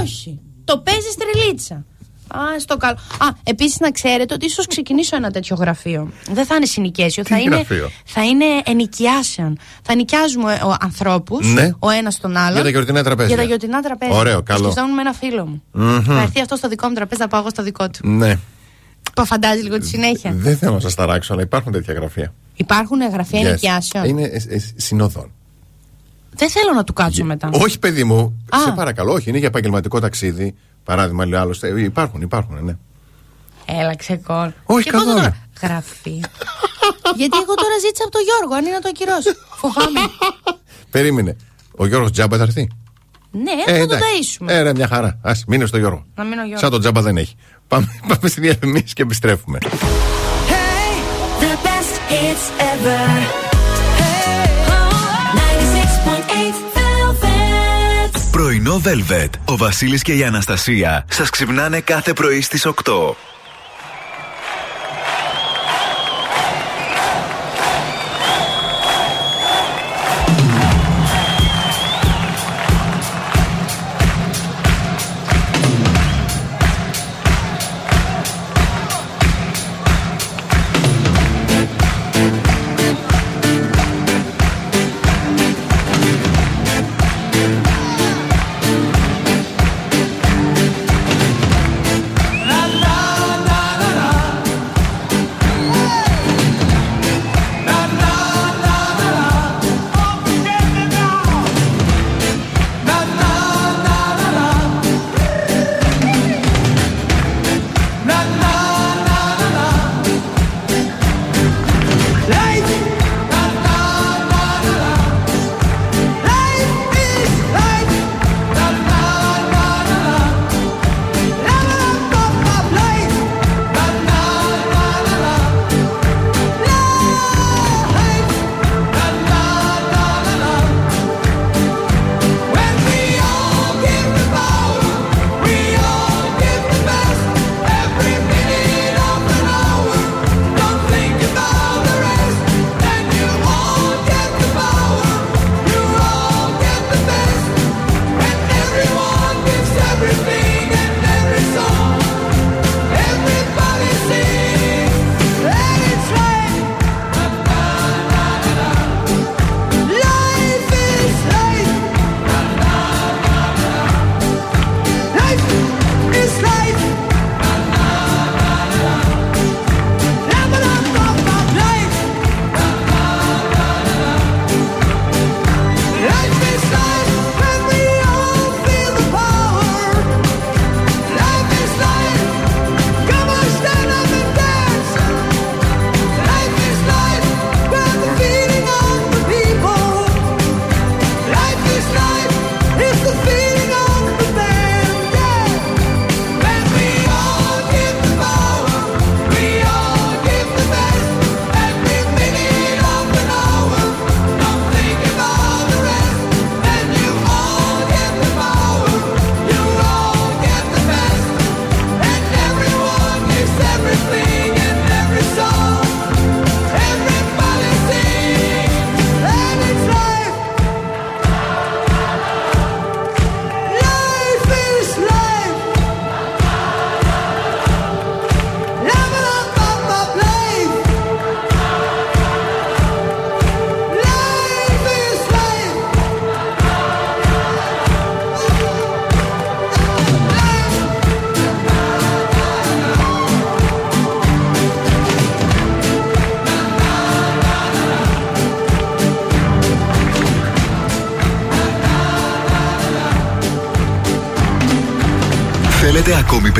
όχι. Το παίζεις τρελίτσα. Α, στο καλό. Α, επίσης να ξέρετε ότι ίσως ξεκινήσω ένα τέτοιο γραφείο. Δεν θα είναι συνοικέσιο, Τι θα είναι, γραφείο; θα είναι ενοικιάσεων. Θα νοικιάζουμε ανθρώπους, Ναι. ο ένας τον άλλον. Για τα γιορτινά τραπέζια. Για τα γιορτινά τραπέζια. Ωραίο, καλό. Σκεφτόμουν με ένα φίλο μου. Θα έρθει αυτό στο δικό μου τραπέζι, θα πάω εγώ στο δικό του. Ναι. Το φαντάζει λίγο τη συνέχεια. Δεν θέλω να σας ταράξω, αλλά υπάρχουν τέτοια γραφεία. Υπάρχουν γραφεία Yes. ενοικιάσεων; Είναι ε, ε, συνοδών. Δεν θέλω να του κάτσω μετά. Όχι, παιδί μου, Α. σε παρακαλώ, όχι, είναι για επαγγελματικό ταξίδι. Παράδειγμα, λέει άλλος. Υπάρχουν, υπάρχουν, ναι. Έλα, ξεκόρ. Όχι, Και εγώ καθόλου. τώρα- Γραφή. (laughs) Γιατί εγώ τώρα ζήτησα από τον Γιώργο, αν είναι να το ακυρώσω. Φοβάμαι. (laughs) Περίμενε. Ο Γιώργος Τζάμπα θα έρθει; ναι, θα το εντάξει. ταΐσουμε. Ε, ρε, μια χαρά. Α μείνε στο Γιώργο. Να μείνω Γιώργο. Σαν τον Τζάμπα δεν έχει. Πάμε, (laughs) πάμε στη διαφημίση και επιστρέφουμε. The best hits ever. Πρωινό Velvet. Ο Βασίλης και η Αναστασία σας ξυπνάνε κάθε πρωί στις 8.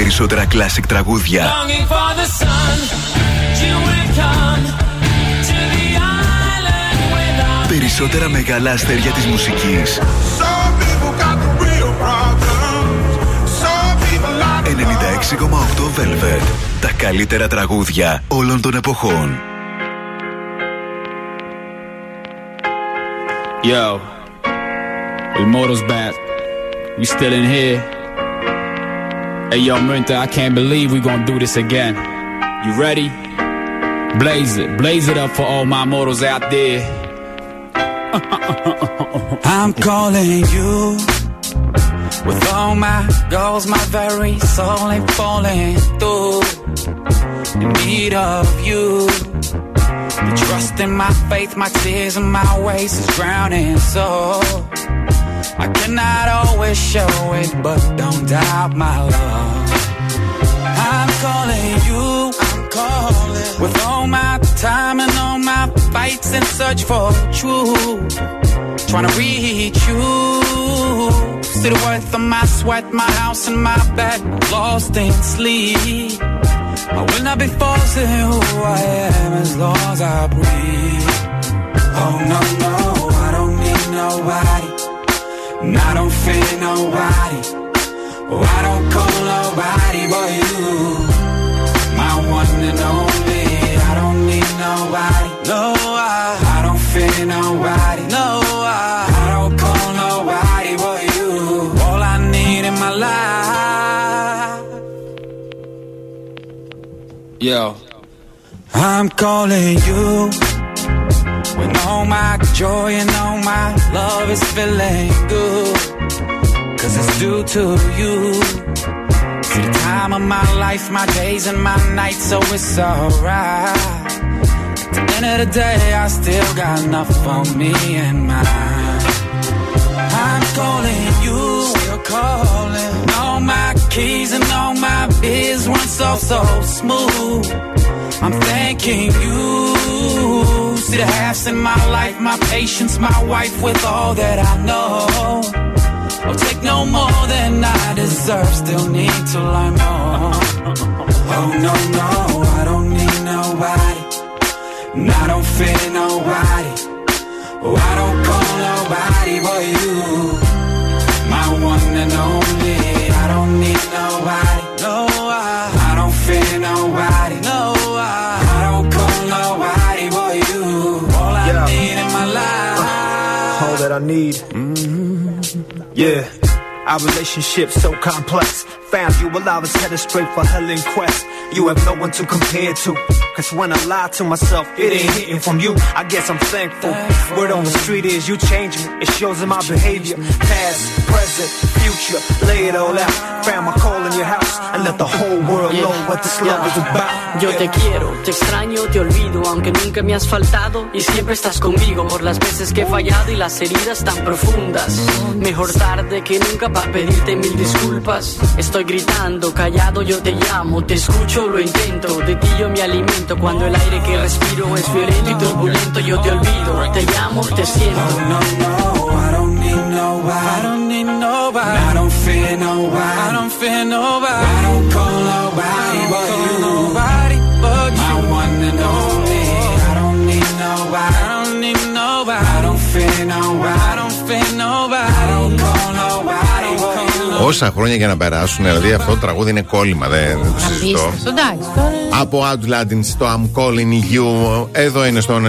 περισσότερα κλασικά τραγούδια. Περισσότερα μεγάλα αστέρια της μουσικής. 96,8 Velvet. Τα καλύτερα τραγούδια όλων των εποχών. Yo, El Moro's back. We still in here. Hey, yo, Minta, I can't believe we gonna do this again. You ready? Blaze it, blaze it up for all my mortals out there. (laughs) I'm calling you with all my goals, my very soul ain't falling through. In need of you. The trust in my faith, my tears and my ways is drowning. So I cannot always show it, but don't doubt my love. Calling you. I'm calling with all my time and all my fights and search for truth. trying to reach you. See the worth of my sweat, my house, and my bed. Lost in sleep. I will not be forcing who I am as long as I breathe. Oh no, no, I don't need nobody. And I don't fear nobody. Oh, I don't call nobody but you. My one and only. I don't need nobody. No, I, I don't fear nobody. No, I, I don't call nobody but you. All I need in my life. Yo, I'm calling you. When all my joy and all my love is feeling good. To you. See the time of my life, my days and my nights, so it's alright. At the end of the day, I still got enough for me and mine. I'm calling you, still calling. All my keys and all my biz run so, so smooth. I'm thanking you. See the halves in my life, my patience, my wife with all that I know. I'll take no more than I deserve, still need to learn more. Oh no, no, I don't need nobody. And I don't fear nobody. Oh, I don't call nobody but you. My one and only. I don't need nobody. No, I, I don't fear nobody. No, I, I don't call nobody but you. All I Yeah. need in my life. all that I need. Mm-hmm. Yeah. Our relationship so complex. Found you while I was headed straight for hell in quest. You have no one to compare to. Cause when I lie to myself, it ain't hitting from you. I guess I'm thankful. Word on the street is you change me. It shows in my behavior. Past, present, future. Lay it all out. Found my call in your house. And let the whole world know what this love is about. Yo te quiero, te extraño, te olvido, aunque nunca me has faltado y siempre estás conmigo por las veces que he fallado y las heridas tan profundas. Mejor tarde que nunca para pedirte mil disculpas. Estoy gritando, callado, yo te llamo, te escucho, lo intento. De ti yo me alimento cuando el aire que respiro es violento y turbulento. Yo te olvido, te llamo, te siento. Oh no, no, I don't need nobody. I don't need nobody. I don't fear nobody. I don't fear nobody. I don't call nobody but you. Nobody but you. My one and only. I don't need nobody. I don't need nobody. I don't fear nobody. Όσα χρόνια για να περάσουν, δηλαδή αυτό το τραγούδι είναι κόλλημα, δεν, δεν το συζητώ. Απίστευτο, εντάξει. Τώρα... Από Outlanding στο I'm Calling You. Εδώ είναι στο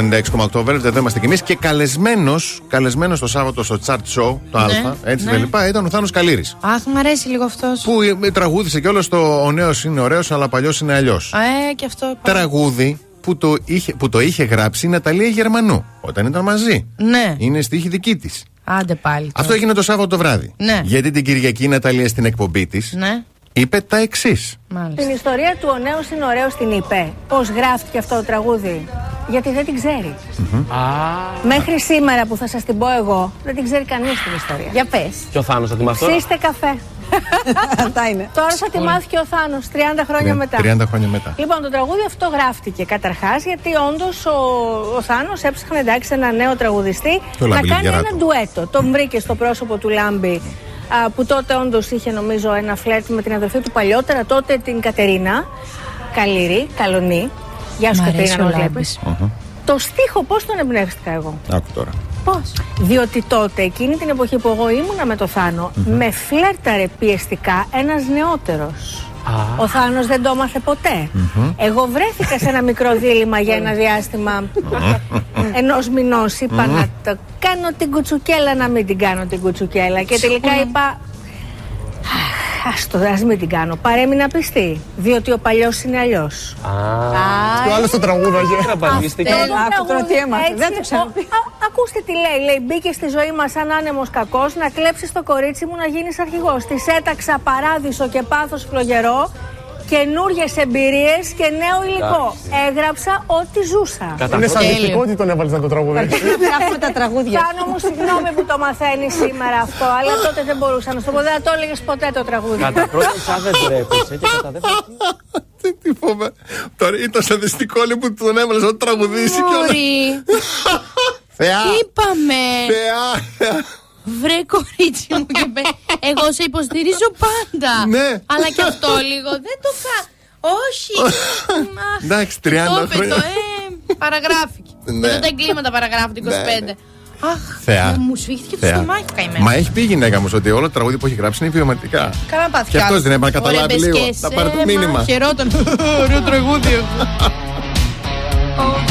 96,8 Velvet. Εδώ είμαστε κι εμείς. Και καλεσμένος καλεσμένος το Σάββατο στο Chart Show, το Ναι, Α, έτσι ναι. δεν λοιπά, ήταν ο Θάνος Καλήρη. Αχ, μ' αρέσει λίγο αυτός. Που ε, τραγούδισε κιόλας το Ο νέος είναι ωραίος, αλλά παλιός είναι αλλιώς. Ε, και αυτό. Τραγούδι που το, είχε, που το είχε γράψει η Ναταλία Γερμανού όταν ήταν μαζί. Ναι, Είναι στίχη δική της. άντε πάλι. τώρα. Αυτό έγινε το Σάββατο το βράδυ. Ναι. Γιατί την Κυριακή η Ναταλία στην εκπομπή της Ναι, είπε τα εξής. μάλιστα. Την ιστορία του Ο Νέος είναι ωραίος την είπε. Πώς γράφτηκε αυτό το τραγούδι; Γιατί δεν την ξέρει. Μέχρι σήμερα που θα σας την πω εγώ, δεν την ξέρει κανείς την ιστορία. Για πες. Και ο Θάνος θα τη μάθει τώρα. Ψήστε καφέ. Αυτά είναι. Τώρα θα τη μάθει και ο Θάνος 30 χρόνια μετά. 30 χρόνια μετά. Λοιπόν, το τραγούδι αυτό γράφτηκε καταρχάς γιατί όντως ο, ο Θάνος έψαχνε εντάξει ένα νέο τραγουδιστή Το να Λάμπη κάνει Λιβιαράτο. ένα ντουέτο. Τον βρήκε στο πρόσωπο του Λάμπη α, που τότε όντως είχε νομίζω ένα φλερτ με την αδερφή του παλιότερα, τότε την Κατερίνα. Καλήρη, καλονή. Γεια σου Μ' αρέσει Κατερίνα, ο να Λάμπης. βλέπεις. Το στίχο πώς τον εμπνεύστηκα εγώ; Άκου τώρα. Πώς; Διότι τότε, εκείνη την εποχή που εγώ ήμουνα με το θανο με φλέρταρε πιεστικά ένας νεότερος. Ο Θάνος δεν το έμαθε ποτέ. Εγώ βρέθηκα σε ένα μικρό δίλημα για ένα διάστημα ενός μηνός. Είπα να το κάνω την κουτσουκέλα, να μην την κάνω την κουτσουκέλα. Και τελικά είπα. Α το ας μην την κάνω. Παρέμεινα πιστή. Διότι ο παλιός είναι αλλιώς. Το άλλος στο τραγούδαγε. Αυτό Τραγουδιστικά. το τραγούδι, έτσι, ο- α- Ακούστε τι λέει. Λέει: Μπήκε στη ζωή μας σαν άνεμος κακός να κλέψεις το κορίτσι μου να γίνεις αρχηγός. Της έταξα παράδεισο και πάθος φλογερό καινούριε εμπειρίες και νέο υλικό. Εντάξει. Έγραψα ό,τι ζούσα. Είναι σαν ότι τον έβαλες να το τραγουδίσει. Αυτά τα τραγούδια. Κάνω μου συγγνώμη που το μαθαίνει σήμερα αυτό, αλλά τότε δεν μπορούσα να στο πω. Δεν το έλεγες ποτέ το τραγούδι. Κατά πρώτη, σαν δεν τρέπεσαι και κατά. Τι φοβάμαι. Τώρα ήταν σαν δυστυχότητα που τον έβαλες να τραγουδίσει κιόλα. Θεά. Είπαμε. Βρε κορίτσι μου και πέ... Εγώ σε υποστηρίζω πάντα. Ναι. Αλλά και αυτό λίγο δεν το κάνω. Όχι. Εντάξει, 30 χρόνια. Ε, παραγράφηκε. Ναι. Εδώ τα εγκλήματα παραγράφουν ναι, ναι. 25. Αχ, Θεά. μου σφίχτηκε το στομάχι καημένο. Μα έχει πει η γυναίκα μου ότι όλα τα τραγούδια που έχει γράψει είναι βιωματικά. Καλά πάθη. Και αυτός δεν έπρεπε να καταλάβει λίγο. Θα πάρει το μήνυμα. Χαιρόταν. Ωραίο τραγούδι. (laughs)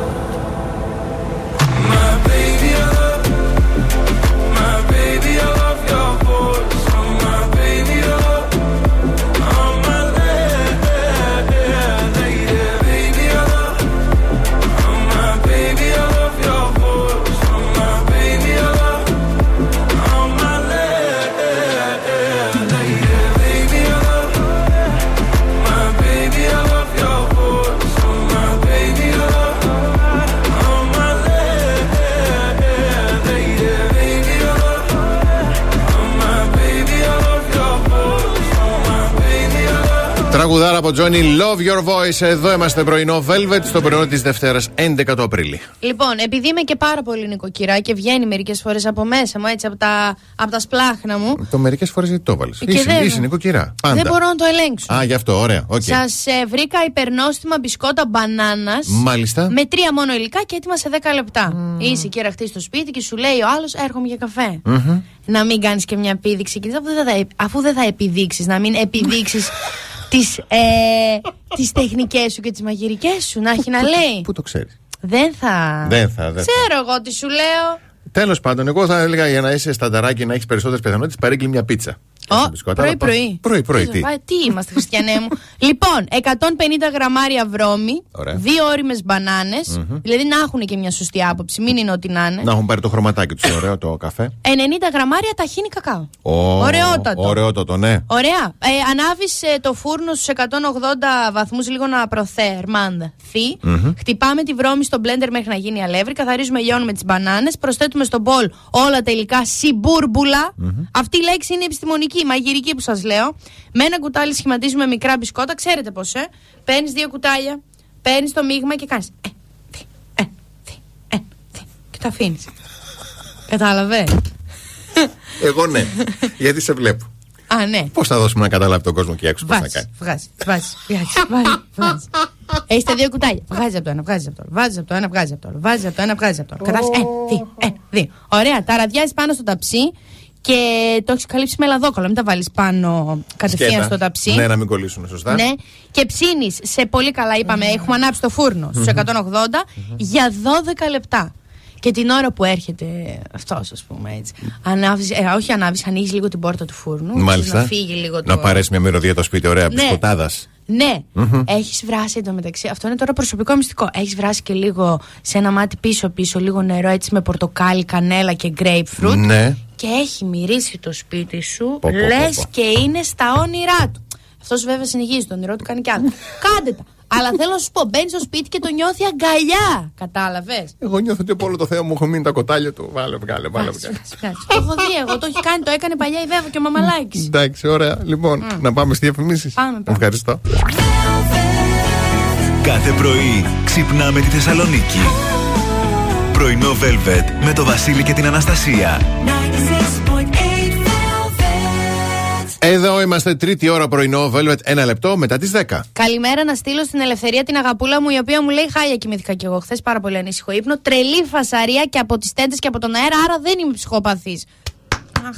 από Johnny Love Your Voice. Εδώ είμαστε πρωινό Velvet στο πρωινό της Δευτέρας 11 του Απρίλη. Λοιπόν, επειδή είμαι και πάρα πολύ νοικοκυρά και βγαίνει μερικές φορές από μέσα μου, έτσι από τα, από τα σπλάχνα μου. Το μερικές φορές γιατί το έβαλες; Και Είσαι, δεν- είσαι νοικοκυρά. Πάντα. Δεν μπορώ να το ελέγξω. Α, γι' αυτό, ωραία. οκ. Σας βρήκα υπερνόστιμα μπισκότα μπανάνας. Μάλιστα. Με τρία μόνο υλικά και έτοιμα σε 10 λεπτά. Είσαι και ραχτής στο σπίτι και σου λέει ο άλλος: Έρχομαι για καφέ. Μμμ. Να μην κάνεις και μια επίδειξη. Και αφού δεν θα, αφού δεν θα επιδείξεις, να μην επιδείξεις (laughs) τις, ε, τις τεχνικές σου και τις μαγειρικές σου. Να έχει να λέει. Πού το ξέρεις; Δεν θα. Δεν θα, δεν θα. Ξέρω εγώ τι σου λέω. Τέλος πάντων, εγώ θα έλεγα για να είσαι στανταράκι να έχεις περισσότερες πιθανότητες παρήγγειλε μια πίτσα. Ω, μπισκότα, αλλά Πρωί-πρωί. Πρωί-πρωί, τι. Α, τι είμαστε, Χριστιανέ μου. (laughs) λοιπόν, 150 γραμμάρια βρώμη, Ωραία. δύο όριμε μπανάνες, Μμμ. δηλαδή να έχουν και μια σωστή άποψη, μην είναι ό,τι να είναι. Να έχουν πάρει το χρωματάκι τους, ωραίο το καφέ. 90 γραμμάρια ταχύνη κακάο. Ω, Ωραιότατο. Ωραιότατο, ναι. Ωραία. Ε, Ανάβεις το φούρνο στους 180 βαθμούς, λίγο να προθερμανθεί. Μμμ. Χτυπάμε τη βρώμη στο μπλέντερ μέχρι να γίνει αλεύρι. Καθαρίζουμε, λιώνουμε τις μπανάνες. Προσθέτουμε στο μπολ όλα τα υλικά συμπούρμπουλα. Αυτή η λέξη είναι επιστημονική, η μαγειρική που σας λέω. Με ένα κουτάλι σχηματίζουμε μικρά μπισκότα. Ξέρετε πώς, ε. Παίρνεις δύο κουτάλια, παίρνεις το μείγμα και κάνεις. Ε, θη, ε, θη, ε, θη, και τα αφήνεις. Κατάλαβες; Εγώ ναι. Γιατί σε βλέπω. Α, ναι. Πώς θα δώσουμε να καταλάβει τον κόσμο και έξω πώς θα Βάζει, κάνει. βγάζεις, βάζει, βγάζεις, βάζει, βάζει. Έχεις τα δύο κουτάλια. Βγάζεις από το ένα, βγάζεις από το άλλο. Βάζει από το ένα, βγάζεις από το άλλο. Βάζει από το ένα, βγάζεις από το άλλο. Κατάλαβες; Ένα, δύο, ένα, δύο. Ωραία, τα ραδιάζει πάνω στο ταψί και το έχεις καλύψει με λαδόκολο. Μην τα βάλεις πάνω κατευθείαν Σκέτα. στο ταψί. Ναι, να μην κολλήσουν σωστά. Ναι. Και ψήνεις σε πολύ καλά, είπαμε, έχουμε ανάψει το φούρνο στους 180 για 12 λεπτά. Και την ώρα που έρχεται αυτός, ας πούμε έτσι. Ανάβεις, ε, όχι ανάβεις, ανοίγεις λίγο την πόρτα του φούρνου. Μάλιστα. Να φύγει λίγο το. Να πάρεις μια μυρωδία το σπίτι, ωραία, Ναι. μπισκοτάδας. Ναι, Μμμ. έχεις βράσει εντωμεταξύ. Αυτό είναι τώρα προσωπικό μυστικό. Έχεις βράσει και λίγο σε ένα μάτι πίσω-πίσω, λίγο νερό έτσι με πορτοκάλι, κανέλα και grapefruit. Ναι. Και έχει μυρίσει το σπίτι σου, πω, πω, λες πω. και είναι στα όνειρά του. Αυτός βέβαια συνεχίζει το όνειρό του, κάνει κι άλλο. (laughs) Κάντε τα. Αλλά θέλω να σου πω, μπαίνεις στο σπίτι και το νιώθει αγκαλιά. Κατάλαβες; Εγώ νιώθω ότι από όλο το θέμα μου έχουν μείνει τα κοτάλια του. Βάλε, βγάλε, βάλε, βγάλε. Το έχω δει εγώ, το έχει κάνει, το έκανε παλιά η Βέβα και ο Μαμαλάκης. Εντάξει, ωραία. Λοιπόν, να πάμε στις διαφημίσεις. Πάμε, πάμε. Ευχαριστώ. Κάθε πρωί ξυπνάμε τη Θεσσαλονίκη. Πρωινό Velvet με το Βασίλη και την Αναστασία. Εδώ είμαστε τρίτη ώρα πρωινό, Velvet, ένα λεπτό μετά τις 10. Καλημέρα να στείλω στην ελευθερία την αγαπούλα μου, η οποία μου λέει: Χάλια κοιμήθηκα κι εγώ χθες, πάρα πολύ ανήσυχο ύπνο. Τρελή φασαρία και από τις τέντες και από τον αέρα, άρα δεν είμαι ψυχοπαθής. Αχ,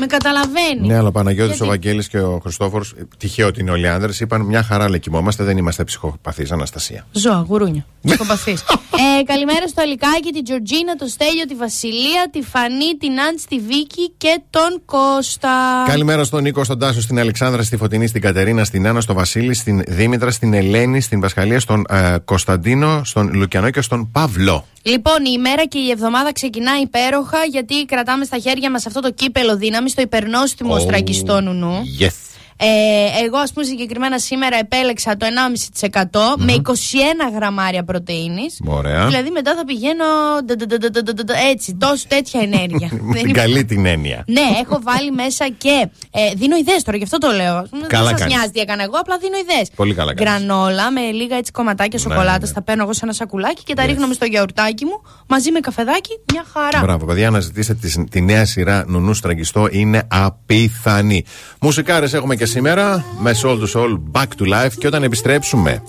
με καταλαβαίνει. Ναι, αλλά ο Παναγιώτης, Γιατί; ο Βαγγέλης και ο Χριστόφορος, τυχαίο ότι είναι όλοι άντρε, είπαν μια χαρά λέει κοιμόμαστε, δεν είμαστε ψυχοπαθείς, Αναστασία. Ζώα, γουρούνια. (laughs) Ψυχοπαθή. ε, καλημέρα στο Αλικάκι, την Τζορτζίνα, το Στέλιο, τη Βασιλεία, τη Φανή, την Άντ, τη Βίκη και τον Κώστα. Καλημέρα στον Νίκο, στον Τάσο, στην Αλεξάνδρα, στη Φωτεινή, στην Κατερίνα, στην Άννα, στον Βασίλη, στην Δήμητρα, στην Ελένη, στην Πασχαλία, στον ε, Κωνσταντίνο, στον Λουκιανό και στον Παύλο. Λοιπόν, η ημέρα και η εβδομάδα ξεκινάει υπέροχα γιατί κρατάμε στα χέρια μας αυτό το κύπελο δύναμη, το υπερνόστιμο Oh. στραγγιστό νουνού. Yes. Ε, εγώ, ας πούμε, συγκεκριμένα σήμερα επέλεξα το 1,5% με 21 γραμμάρια πρωτενη. Ωραία. Δηλαδή μετά θα πηγαίνω ντα- ντα- ντα- ντα- ντα- ντα- έτσι, τόσο τέτοια ενέργεια. (laughs) Με Δεν την είναι- καλή την έννοια. Ναι, έχω βάλει μέσα και. Ε, δίνω ιδέες τώρα, γι' αυτό το λέω. Καλά Δεν σας κάνεις. νοιάζει τι έκανα εγώ, απλά δίνω ιδέες. Πολύ καλά κάνεις. Γρανόλα με λίγα έτσι κομματάκια Ναι, σοκολάτας. ναι, ναι. Τα παίρνω εγώ σε ένα σακουλάκι και τα ρίχνω μες στο γιαουρτάκι μου μαζί με καφεδάκι. Μια χαρά. Μπράβο, παιδιά, να ζητήσετε τη, τη νέα σειρά Νουνού Στραγγιστό. Είναι απίθανη. Μουσικάρες έχουμε και σήμερα με Soul to Soul Back to Life. Και όταν επιστρέψουμε,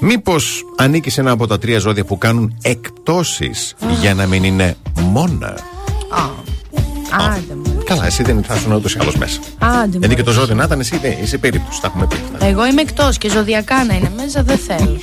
μήπως ανήκει σε ένα από τα τρία ζώδια που κάνουν εκπτώσεις για να μην είναι μόνα; Άντε μου. Καλά, εσύ δεν θα ήσουν ούτως ή άλλως μέσα. Άντε Γιατί μου. και το ζώδιο να ήταν, εσύ δεν είσαι περίπτωση. Τα έχουμε πει. Εγώ είμαι εκτός και ζωδιακά να είναι μέσα, δεν θέλω.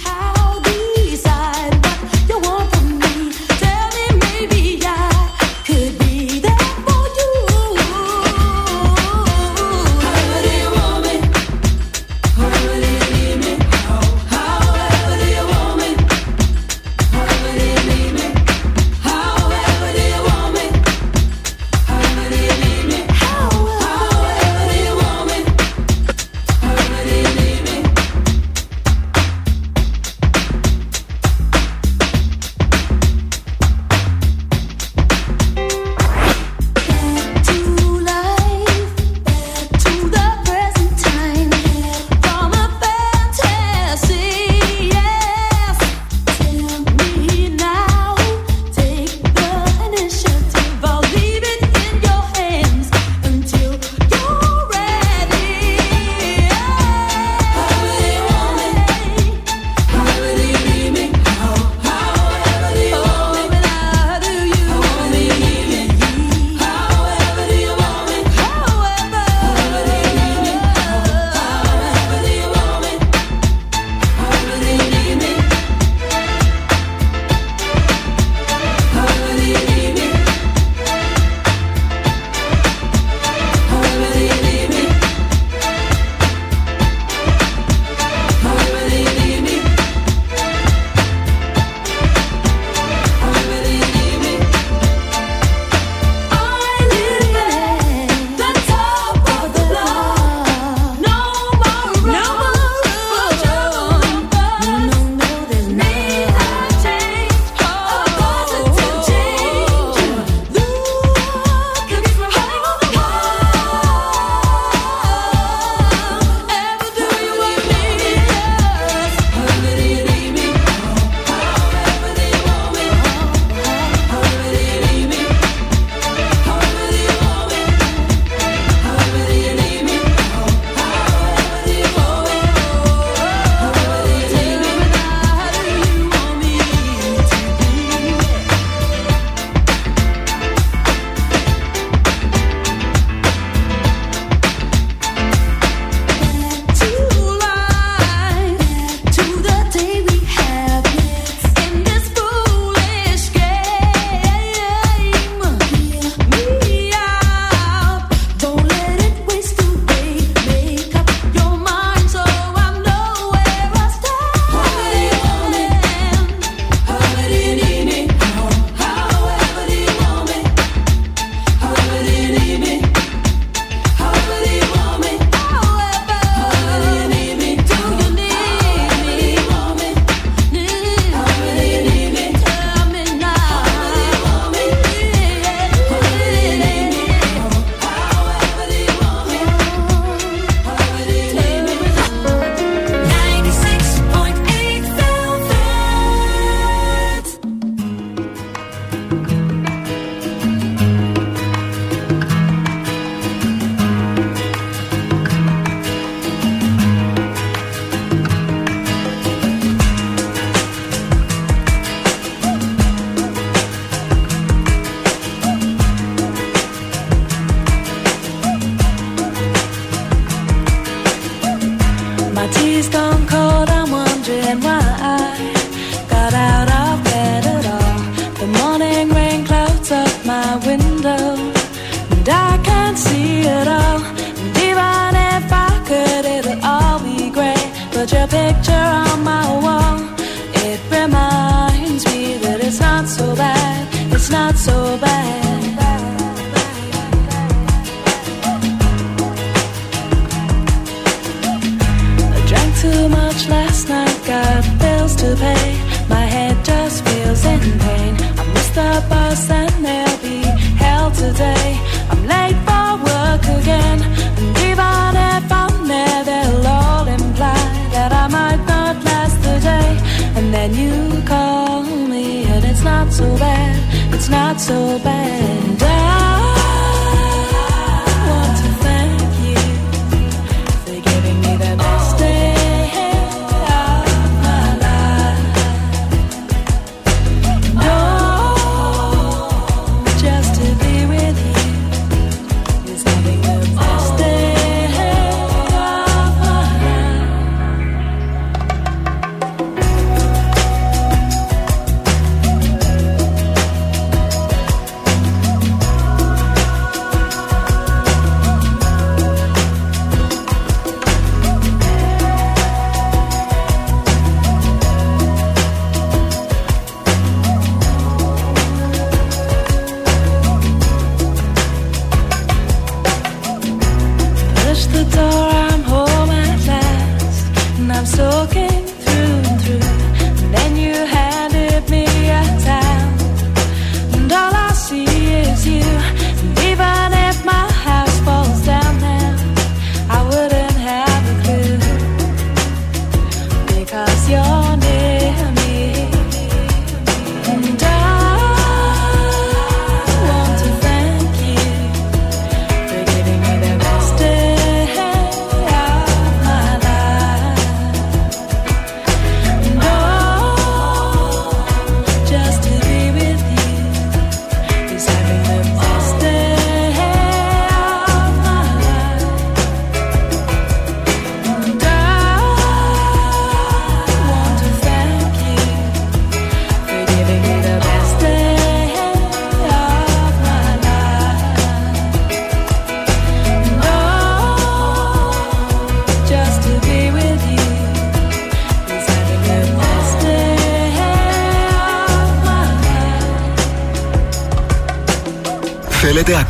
so bad.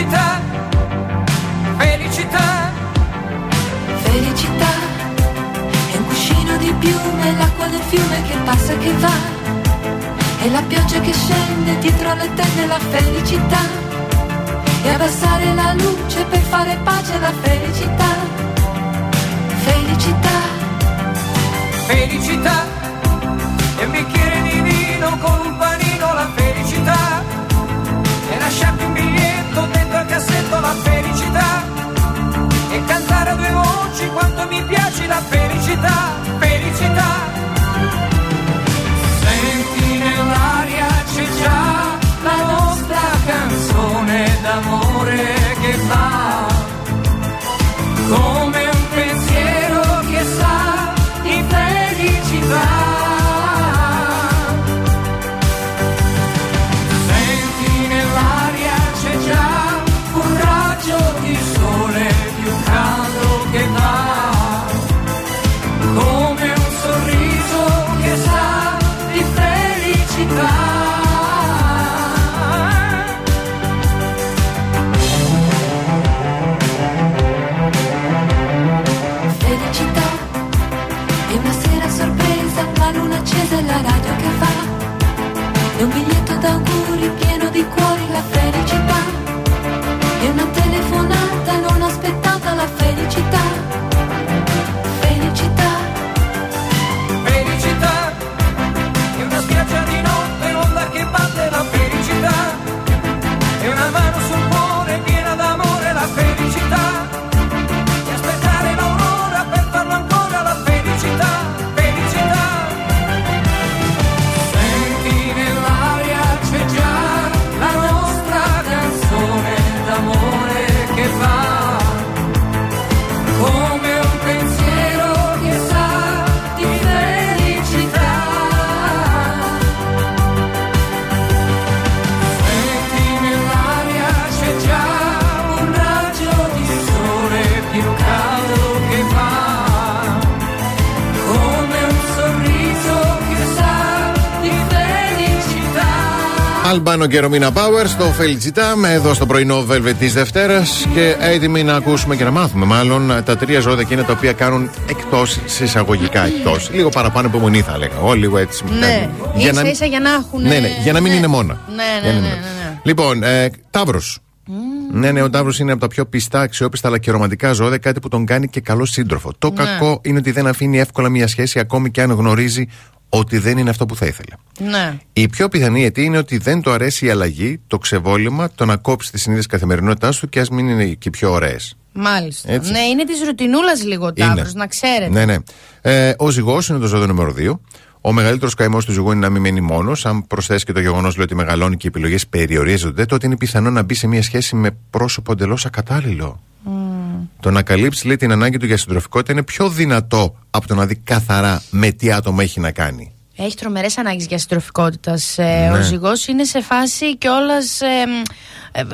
Felicità, felicità, felicità un cuscino di piume, l'acqua del fiume che passa e che va, e la pioggia che scende dietro le tende, la felicità, e abbassare la luce per fare pace alla felicità, felicità, felicità. un biglietto d'auguri pieno di cuori, la felicità. E una telefonata non aspettata, la felicità Αλμπάνο και Ρωμίνα Πάουερ στο Φελιτσιτάμ, εδώ στο πρωινό Velvet της Δευτέρας και έτοιμοι να ακούσουμε και να μάθουμε μάλλον τα τρία ζώδια εκείνα τα οποία κάνουν εκτός εισαγωγικά εκτός. Λίγο παραπάνω υπομονή θα έλεγα. Εγώ λίγο έτσι. Ναι, Για να- ίσα ίσα για να έχουν. Ναι, ναι, για να μην είναι μόνα. Ναι, Για ναι, να ναι. μην- ναι, ναι. Λοιπόν, ε, Ταύρος. Ναι, ναι, ο Ταύρος είναι από τα πιο πιστά, αξιόπιστα αλλά και ρομαντικά ζώδια, κάτι που τον κάνει και καλό σύντροφο. Το Ναι. κακό είναι ότι δεν αφήνει εύκολα μια σχέση, ακόμη και αν γνωρίζει ότι δεν είναι αυτό που θα ήθελε. Ναι. Η πιο πιθανή αιτία είναι ότι δεν του αρέσει η αλλαγή, το ξεβόλυμα, το να κόψει τη συνείδηση καθημερινότητάς του και ας μην είναι και οι πιο ωραίες. Μάλιστα. Έτσι. Ναι, είναι της ρουτινούλας λίγο ο Είναι. Ταύρος, να ξέρετε. Ναι, ναι. Ε, ο ζυγός είναι το ζώδιο νούμερο 2. Ο μεγαλύτερος καημός του ζυγού είναι να μην μένει μόνος. Αν προσθέσει και το γεγονός ότι μεγαλώνει και οι επιλογές περιορίζονται, τότε είναι πιθανό να μπει σε μια σχέση με πρόσωπο εντελώς ακατάλληλο. Το να καλύψει λέει, την ανάγκη του για συντροφικότητα είναι πιο δυνατό από το να δει καθαρά με τι άτομο έχει να κάνει. Έχει τρομερές ανάγκες για συντροφικότητας. Ε, Ναι. Ο ζυγός είναι σε φάση κιόλας. Ε, ε, ε,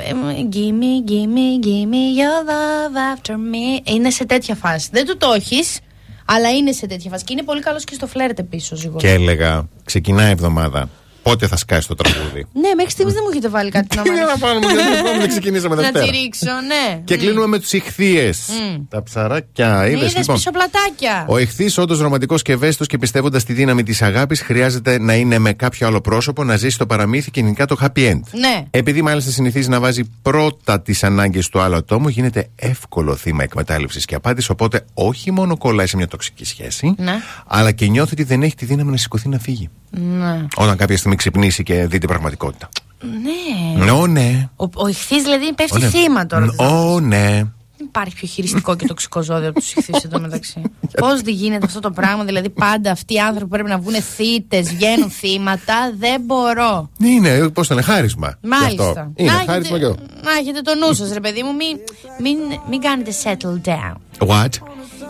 gimme, gimme, gimme your love after me. Είναι σε τέτοια φάση. Δεν του το έχεις, αλλά είναι σε τέτοια φάση. Και είναι πολύ καλός και στο φλερτ επίση ο ζυγός. Και έλεγα, ξεκινάει η εβδομάδα. Πότε θα σκάσει το τραγούδι. Ναι, μέχρι στιγμής δεν μου έχετε βάλει κάτι να Τι μάθω. να πάρουμε, γιατί ακόμη δεν ξεκινήσαμε Να Δευτέρα. τη ρίξω, ναι. Και κλείνουμε με τους ηχθείες. Τα ψαράκια. Είδες Είδες λοιπόν. πίσω πλατάκια. Ο ηχθής, όντως ρομαντικός και ευαίσθητος και πιστεύοντας τη δύναμη της αγάπης, χρειάζεται να είναι με κάποιο άλλο πρόσωπο, να ζήσει το παραμύθι και γενικά το happy end. Ναι. Επειδή μάλιστα συνηθίζει να βάζει πρώτα τις ανάγκες του άλλου ατόμου, γίνεται εύκολο θύμα εκμετάλλευσης και απάντηση. Οπότε όχι μόνο κολλάει σε μια τοξική σχέση, Ναι. αλλά και νιώθει ότι δεν έχει τη δύναμη να σηκωθεί να φύγει. Ναι. Όταν κάποια στιγμή ξυπνήσει και δει την πραγματικότητα. Ναι. Ω, ναι. Ο, ο ηχθής δηλαδή πέφτει Ω, ναι. θύμα τώρα. Ω, ναι. Δεν υπάρχει πιο χειριστικό και τοξικό ζώδιο από τους ηχθείς εδώ μεταξύ. (laughs) Πώς δεν γίνεται αυτό το πράγμα, δηλαδή πάντα αυτοί οι άνθρωποι που πρέπει να βγουν θύτες, βγαίνουν θύματα, δεν μπορώ. Ναι, είναι, πώς το λένε, χάρισμα. Γι' Μάλιστα. αυτό. Είναι να, χάρισμα έχετε, και αυτό. να έχετε το νου σας, ρε παιδί μου, μην, μην, μην κάνετε settle down. What?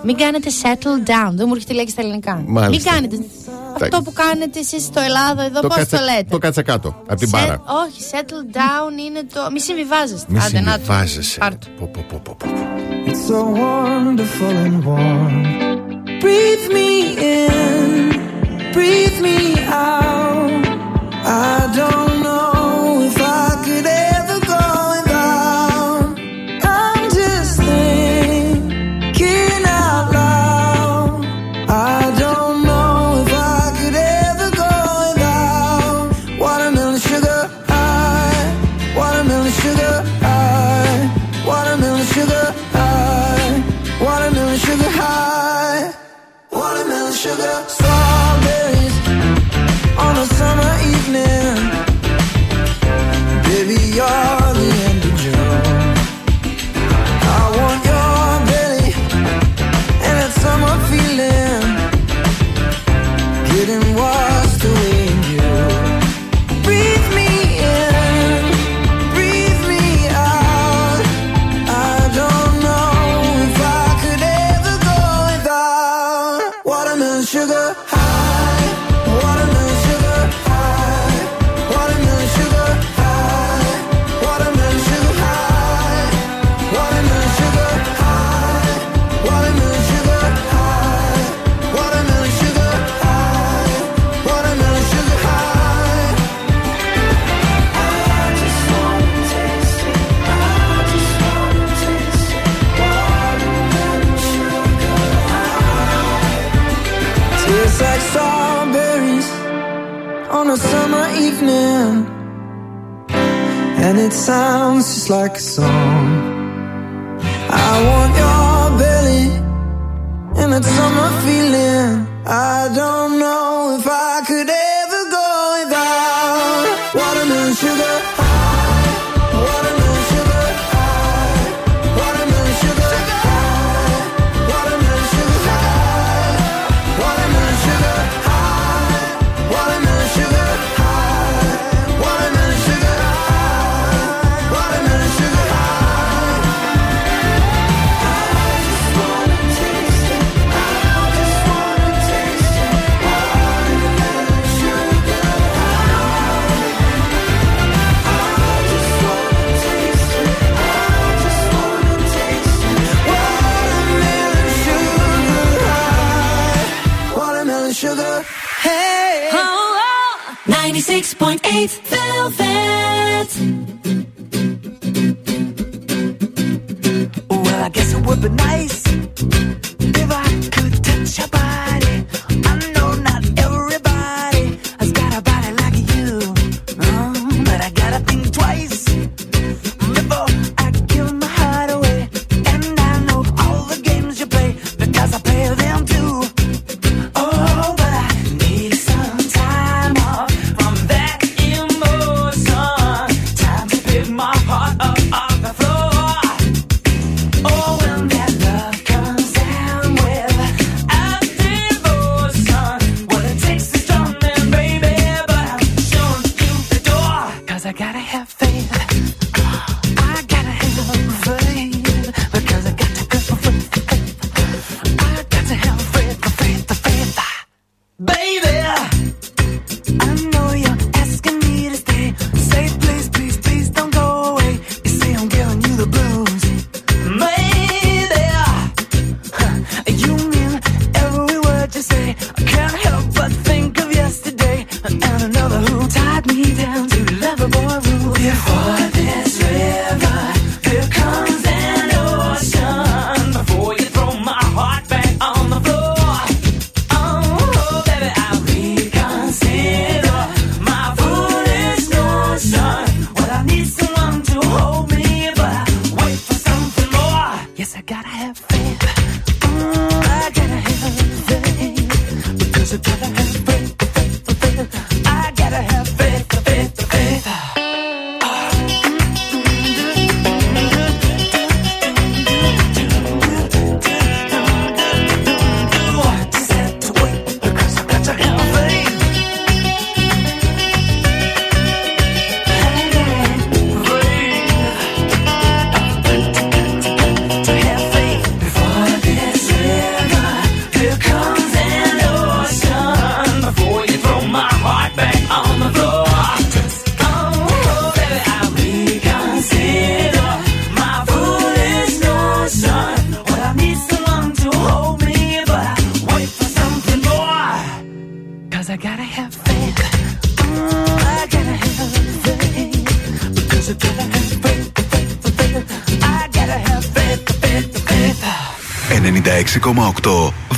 Μην κάνετε settle down. Δεν μου έρχεται η λέξη στα ελληνικά. Μάλιστα. Μην κάνετε αυτό που κάνετε εσείς στο Ελλάδα, εδώ πώς κάτσε- το λέτε; Το κάτσε κάτω, από την Se- μπάρα. όχι, settle down είναι το. Μη συμβιβάζεστε. Μη Άντε, να το. συμβιβάζεσαι. Πάρ' το. Πω, πω, πω, πω, πω. It's so wonderful and warm. Breathe me in, breathe me out. I don't know it sounds just like a song. 106.8 Velvet. Well, I guess it would be nice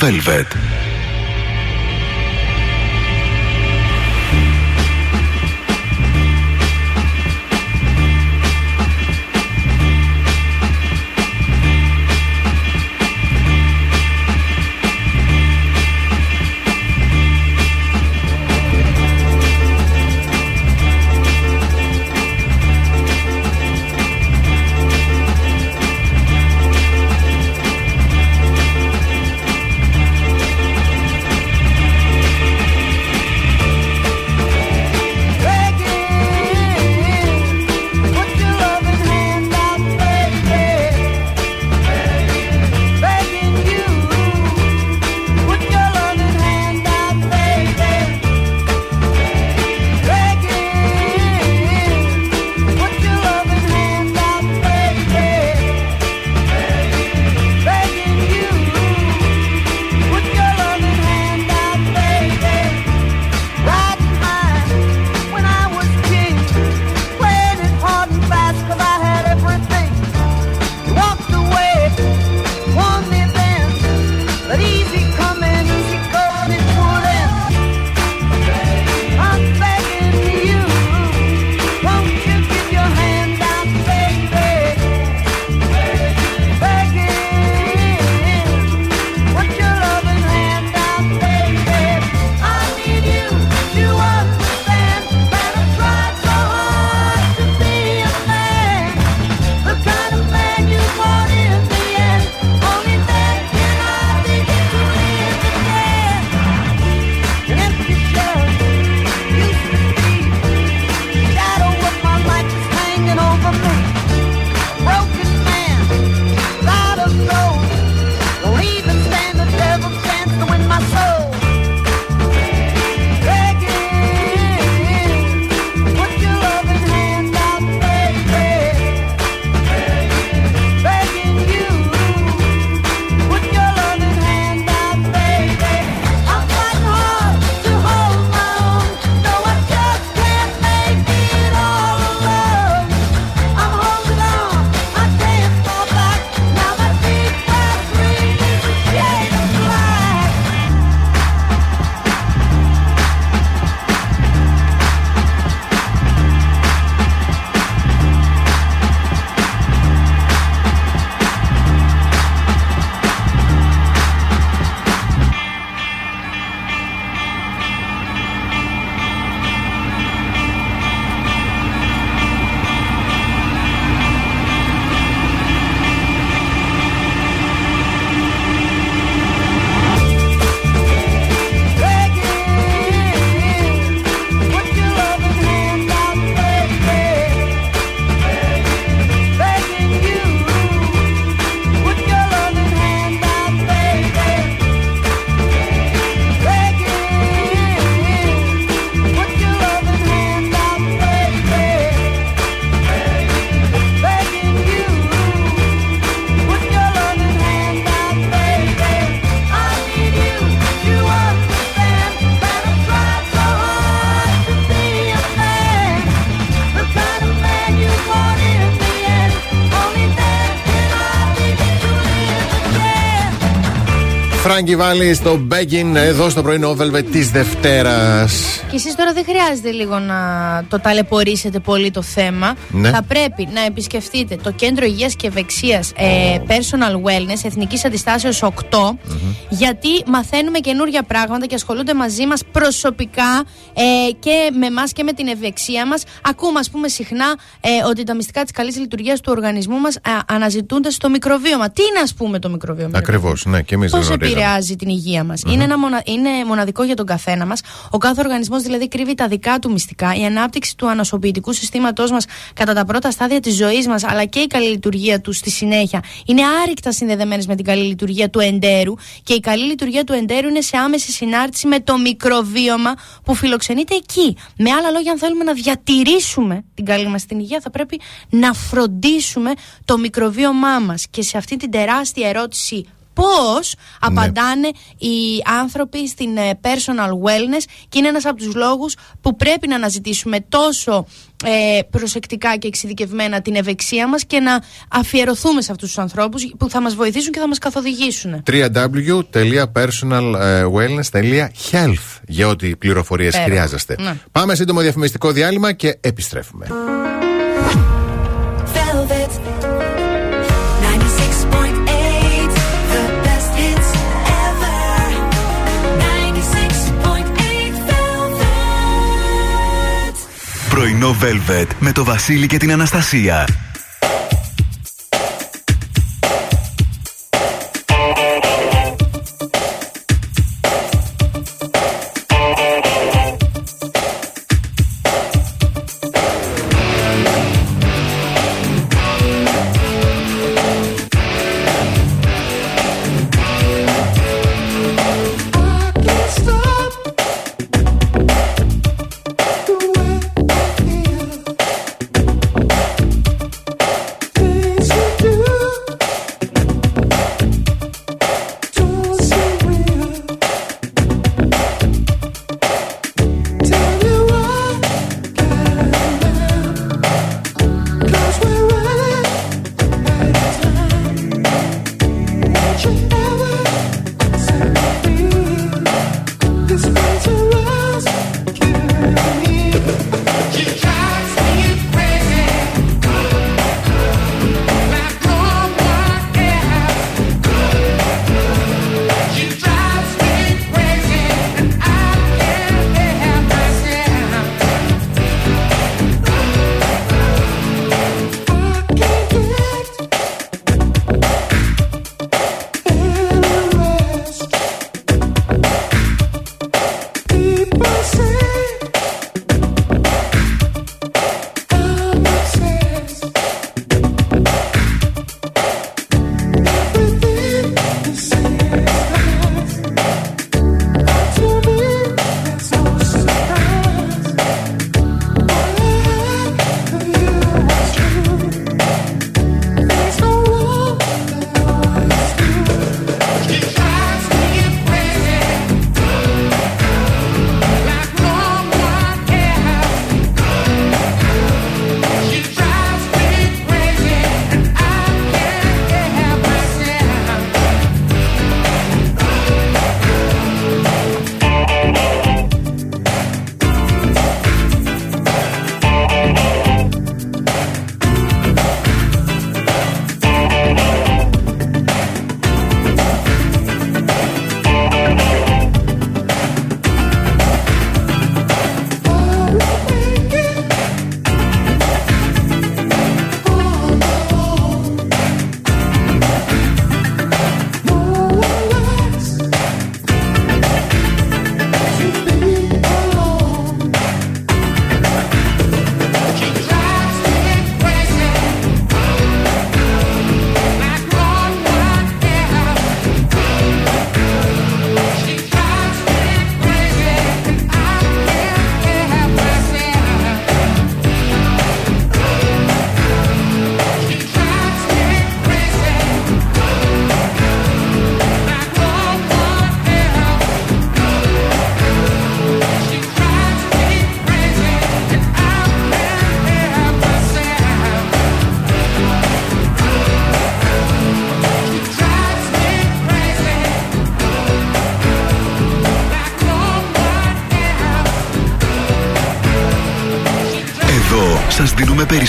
Velvet. Φράγκη Βάλλη στο Μπέγκιν εδώ στο πρωινό Velvet της Δευτέρας. Και εσείς τώρα δεν χρειάζεται λίγο να το ταλαιπωρήσετε πολύ το θέμα. Ναι. Θα πρέπει να επισκεφτείτε το Κέντρο Υγείας και Ευεξίας ε, Personal Wellness Εθνικής Αντιστάσεως 8, γιατί μαθαίνουμε καινούργια πράγματα και ασχολούνται μαζί μας προσωπικά ε, και με εμά και με την ευεξία μας. Ακούμε, ας πούμε, συχνά ε, ότι τα μυστικά της καλής λειτουργίας του οργανισμού μας αναζητούνται στο μικροβίωμα. Τι είναι, ας πούμε, το μικροβίωμα. Ακριβώς, ναι, και εμείς δεν Πώς γνωρίζαμε. επηρεάζει την υγεία μας; είναι, ένα μονα... είναι μοναδικό για τον καθένα μας. Ο κάθε οργανισμός δηλαδή κρύβει τα δικά του μυστικά. Η ανάπτυξη του ανασωπητικού συστήματός μας κατά τα πρώτα στάδια της ζωής μας, αλλά και η καλή λειτουργία του στη συνέχεια, είναι άρρηκτα συνδεδεμένες με την καλή λειτουργία του εντέρου. Και η καλή λειτουργία του εντέρου είναι σε άμεση συνάρτηση με το μικροβίωμα που φιλοξενείται εκεί. Με άλλα λόγια, αν θέλουμε να διατηρήσουμε την καλή μας την υγεία, θα πρέπει να φροντίσουμε το μικροβίωμά μας. Και σε αυτή την τεράστια ερώτηση πώς απαντάνε οι άνθρωποι στην ε, personal wellness και είναι ένας από τους λόγους που πρέπει να αναζητήσουμε τόσο ε, προσεκτικά και εξειδικευμένα την ευεξία μας και να αφιερωθούμε σε αυτούς τους ανθρώπους που θα μας βοηθήσουν και θα μας καθοδηγήσουν. www.personalwellness.health για ό,τι πληροφορίες Πέρα. χρειάζεστε. Ναι. Πάμε σύντομο διαφημιστικό διάλειμμα και επιστρέφουμε. Πρωινό Velvet με το Βασίλη και την Αναστασία.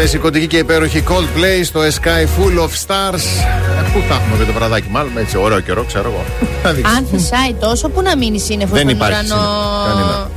Σε σηκωτική και υπέροχη Coldplay στο A Sky Full of Stars. Ε, Πού θα έχουμε και το βραδάκι, μάλλον έτσι ωραίο καιρό, ξέρω εγώ. Θα δείξει. Αν θυσάει τόσο, πού να μείνει σύννεφος Δεν στον υπάρχει ουρανό; σύννεφος, κανένα.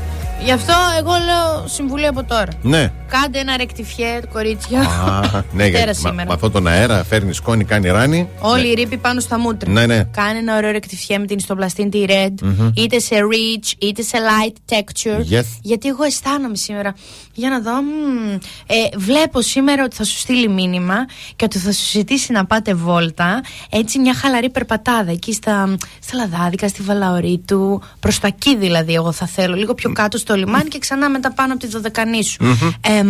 Γι' αυτό εγώ λέω συμβουλή από τώρα. Ναι. Κάντε ένα ρεκτιφιέ, κορίτσια. Α, (laughs) ναι, Πέρα γιατί μα- σήμερα. με αυτόν τον αέρα φέρνει σκόνη, κάνει ράνι. Όλη η ρήπη πάνω στα μούτρα. Ναι, ναι. Κάνε ένα ωραίο ρεκτιφιέ με την ιστοπλαστήν τη Red, Μμμ. είτε σε rich, είτε σε light texture. Yes. Γιατί εγώ αισθάνομαι σήμερα. Για να δω. μμ, ε, βλέπω σήμερα ότι θα σου στείλει μήνυμα και ότι θα σου ζητήσει να πάτε βόλτα. Έτσι, μια χαλαρή περπατάδα εκεί στα, στα λαδάδικα, στη Βαλαωρή του. Προς τα εκεί δηλαδή, εγώ θα θέλω. Λίγο πιο κάτω στο λιμάνι και ξανά μετά πάνω από τη δωδεκανή σου. Εμ,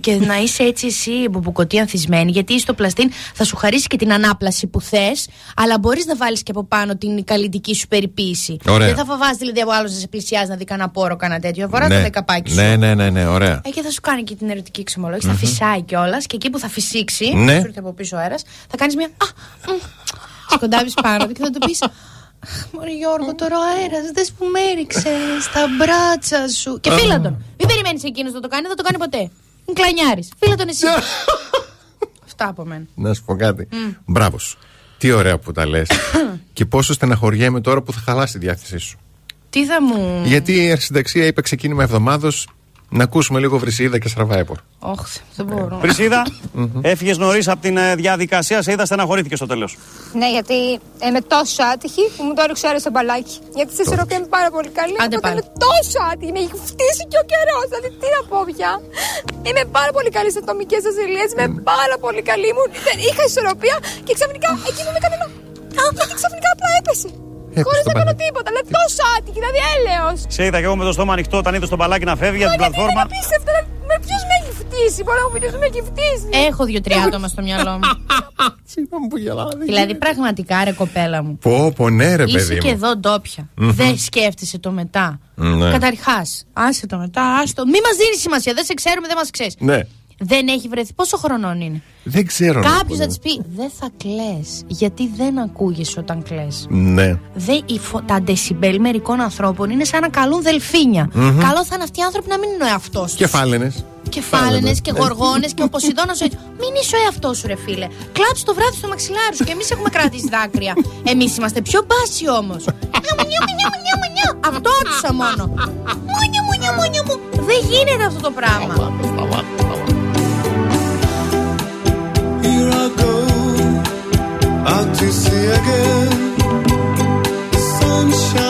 και να είσαι έτσι εσύ μπουμπουκωτή ανθισμένη, γιατί στο πλαστίν θα σου χαρίσει και την ανάπλαση που θες, αλλά μπορείς να βάλεις και από πάνω την καλλιτική σου περιποίηση. Ωραία. Δεν θα φοβάσαι δηλαδή από άλλο να σε πλησιάζει να δει κανένα πόρο, κανένα τέτοιο. Φορά ναι. το δεκαπάκι σου. ναι, ναι, ναι, ναι, ωραία. Ε, και θα σου κάνει και την ερωτική εξομολόγηση, θα φυσάει κιόλας και εκεί που θα φυσήξει, Ναι. σου έρθει από πίσω ο αέρας, θα κάνεις μια. Α, μ, σκοντάβεις πάνω του και θα του πεις. Μωρή Γιώργο, τώρα ο αέρας δες που με έριξε στα μπράτσα σου. Και φίλα τον. Μην περιμένεις εκείνος να το κάνει, δεν θα το κάνει ποτέ. Είναι κλανιάρη. Φίλα τον εσύ. (laughs) Αυτά από μένα. Να σου πω κάτι. Μπράβος σου. Τι ωραία που τα λες. (coughs) και πόσο στεναχωριέμαι τώρα που θα χαλάσει τη διάθεσή σου. Τι θα μου. Γιατί η αρχισυνταξία είπε ξεκίνημα εβδομάδος να ακούσουμε λίγο βρυσίδα και στραβάιπορ. Όχι, δεν μπορώ. Βρυσίδα, έφυγες νωρίς από την ε, διαδικασία, σε είδα στεναχωρήθηκε στο τέλος. Ναι, γιατί είμαι τόσο άτυχη που μου το έριξε ο στο μπαλάκι. Γιατί στη ισορροπία είμαι πάρα πολύ καλή. Άντε οπότε πάλι. είμαι τόσο άτυχη. Με έχει φτύσει και ο καιρός. Δηλαδή, τι να πω πια. Είμαι πάρα πολύ καλή σε ατομικές ασυλίες. Είμαι πάρα πολύ καλή. Μου, δεν είχα ισορροπία και ξαφνικά εκεί που με έκανε να. Α, γιατί ξαφνικά απλά έπεσε. Χωρίς να κάνω τίποτα. Δηλαδή, τόσο άτυχη. Δηλαδή, έλεος. Σε είδα και εγώ με το στόμα ανοιχτό όταν είδες τον μπαλάκι να φεύγει από την Είναι πλατφόρμα. απίστευτο. Δηλαδή, Με ποιος με έχει φτύσει. Μπορεί να μου πει με έχει φτύσει. Έχω δύο-τρία άτομα στο μυαλό μου. (laughs) Συγγνώμη που γελάω. δηλαδή, πραγματικά ρε κοπέλα μου. Πω, πω, ναι, ρε Είσαι παιδί και μου. εδώ ντόπια. Μμμ. Δεν σκέφτεσαι το μετά. Ναι. Καταρχάς, άσε το μετά, άστο. Μη μας δίνεις σημασία. Δεν σε ξέρουμε, δεν μας ξέρεις. Ναι. Δεν έχει βρεθεί. Πόσο χρονών είναι; Δεν ξέρω. να πω, Κάποιος ναι. θα της πει: Δεν θα κλε. Γιατί δεν ακούγεσαι όταν κλε. Ναι. Δε, η φω- τα ντεσιμπέλ μερικών ανθρώπων είναι σαν να καλούν δελφίνια. Μμμ. Καλό θα είναι αυτοί οι άνθρωποι να μην είναι ο εαυτός τους. Κεφάλαινες. Κεφάλαινες και γοργόνες και ο Ποσειδώνα ο έτσι. Μην είσαι ο εαυτός σου, ρε φίλε. Κλάψει το βράδυ στο μαξιλάρι σου και εμείς έχουμε κρατήσει δάκρυα. Εμείς είμαστε πιο μπάσοι όμως. Αυτό άκουσα μόνο. Μούνιο, μούνιο, μούνιο μου. Δεν γίνεται αυτό το πράγμα. Sunshine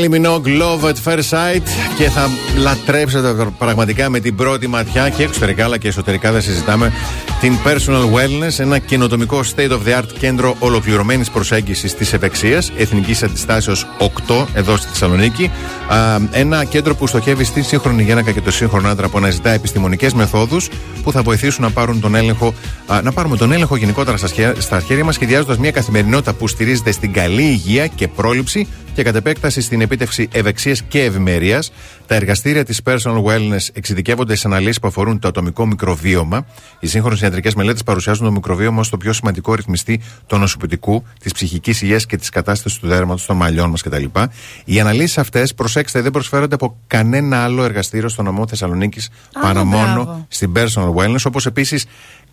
Kylie Minogue, Love at First Sight και θα λατρέψετε πραγματικά με την πρώτη ματιά και εξωτερικά αλλά και εσωτερικά δεν συζητάμε την Personal Wellness, ένα καινοτομικό state of the art κέντρο ολοκληρωμένης προσέγγισης της ευεξία, εθνικής αντιστάσεως 8 εδώ στη Θεσσαλονίκη. Α, ένα κέντρο που στοχεύει στη σύγχρονη γυναίκα και το σύγχρονο άντρα που αναζητά επιστημονικές μεθόδους που θα βοηθήσουν να, πάρουν τον έλεγχο, α, να πάρουμε τον έλεγχο γενικότερα στα, σχέ- στα χέρια μας, σχεδιάζοντας μια καθημερινότητα που στηρίζεται στην καλή υγεία και πρόληψη και κατ' επέκταση στην επίτευξη ευεξίας και ευημερίας. Τα εργαστήρια της Personal Wellness εξειδικεύονται σε αναλύσεις που αφορούν το ατομικό μικροβίωμα. Οι σύγχρονες ιατρικές μελέτες παρουσιάζουν το μικροβίωμα ως το πιο σημαντικό ρυθμιστή του νοσοποιητικού, της ψυχικής υγείας και της κατάστασης του δέρματος, των μαλλιών μας κτλ. Οι αναλύσεις αυτές, προσέξτε, δεν προσφέρονται από κανένα άλλο εργαστήριο στο νομό Θεσσαλονίκης παρά μόνο μπράβο. στην Personal Wellness, όπως επίσης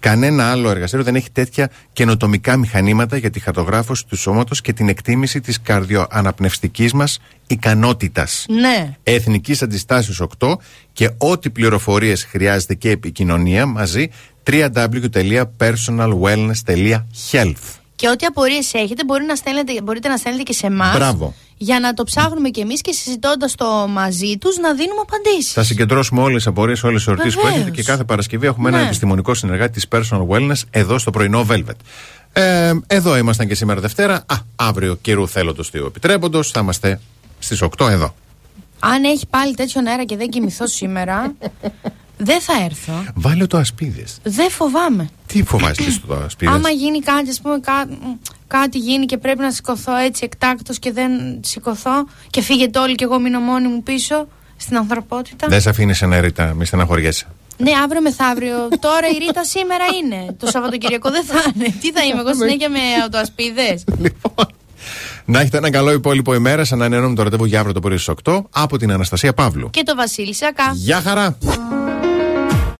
κανένα άλλο εργαστήριο δεν έχει τέτοια καινοτομικά μηχανήματα για τη χαρτογράφηση του σώματος και την εκτίμηση της καρδιοαναπνευστικής μας ικανότητας. Ναι. Εθνικής Αντιστάσεως 8 και ό,τι πληροφορίες χρειάζεται και επικοινωνία μαζί www.personalwellness.health. Και ό,τι απορίες έχετε μπορεί να στέλνετε, μπορείτε να στέλνετε και σε εμάς. Μπράβο. Για να το ψάχνουμε κι εμείς και συζητώντας το μαζί τους να δίνουμε απαντήσεις. Θα συγκεντρώσουμε όλες τις απορίες, όλες τις ερωτήσεις που Βεβαίως. έχετε και κάθε Παρασκευή έχουμε ένα Ναι. επιστημονικό συνεργάτη της Personal Wellness εδώ στο πρωινό Velvet. Ε, εδώ ήμασταν και σήμερα Δευτέρα. Α, αύριο καιρού θέλοντος του επιτρέποντος θα είμαστε στις 8 εδώ. Αν έχει πάλι τέτοιον αέρα και δεν κοιμηθώ σήμερα, δεν θα έρθω. Βάλε το ασπίδες. Δεν φοβάμαι. Τι φοβάσαι στο ασπίδες; Άμα γίνει κάτι, ας πούμε, κά- κάτι γίνει και πρέπει να σηκωθώ έτσι εκτάκτο και δεν σηκωθώ και φύγετε όλοι και εγώ μείνω μόνη μου πίσω στην ανθρωπότητα. Δεν σε αφήνει ένα ρίτα, μη στεναχωριέσαι. Ναι, αύριο μεθαύριο. Τώρα η Ρίτα σήμερα είναι. Το Σαββατοκυριακό δεν θα είναι. Τι θα είμαι εγώ συνέχεια με αυτοασπίδες; (laughs) Να έχετε ένα καλό υπόλοιπο ημέρα. Σαν να ανανεώνουμε το ραντεβού για αύριο το πρωί στις 8 από την Αναστασία Παύλου. και το Βασίλη Σακά. Γεια χαρά!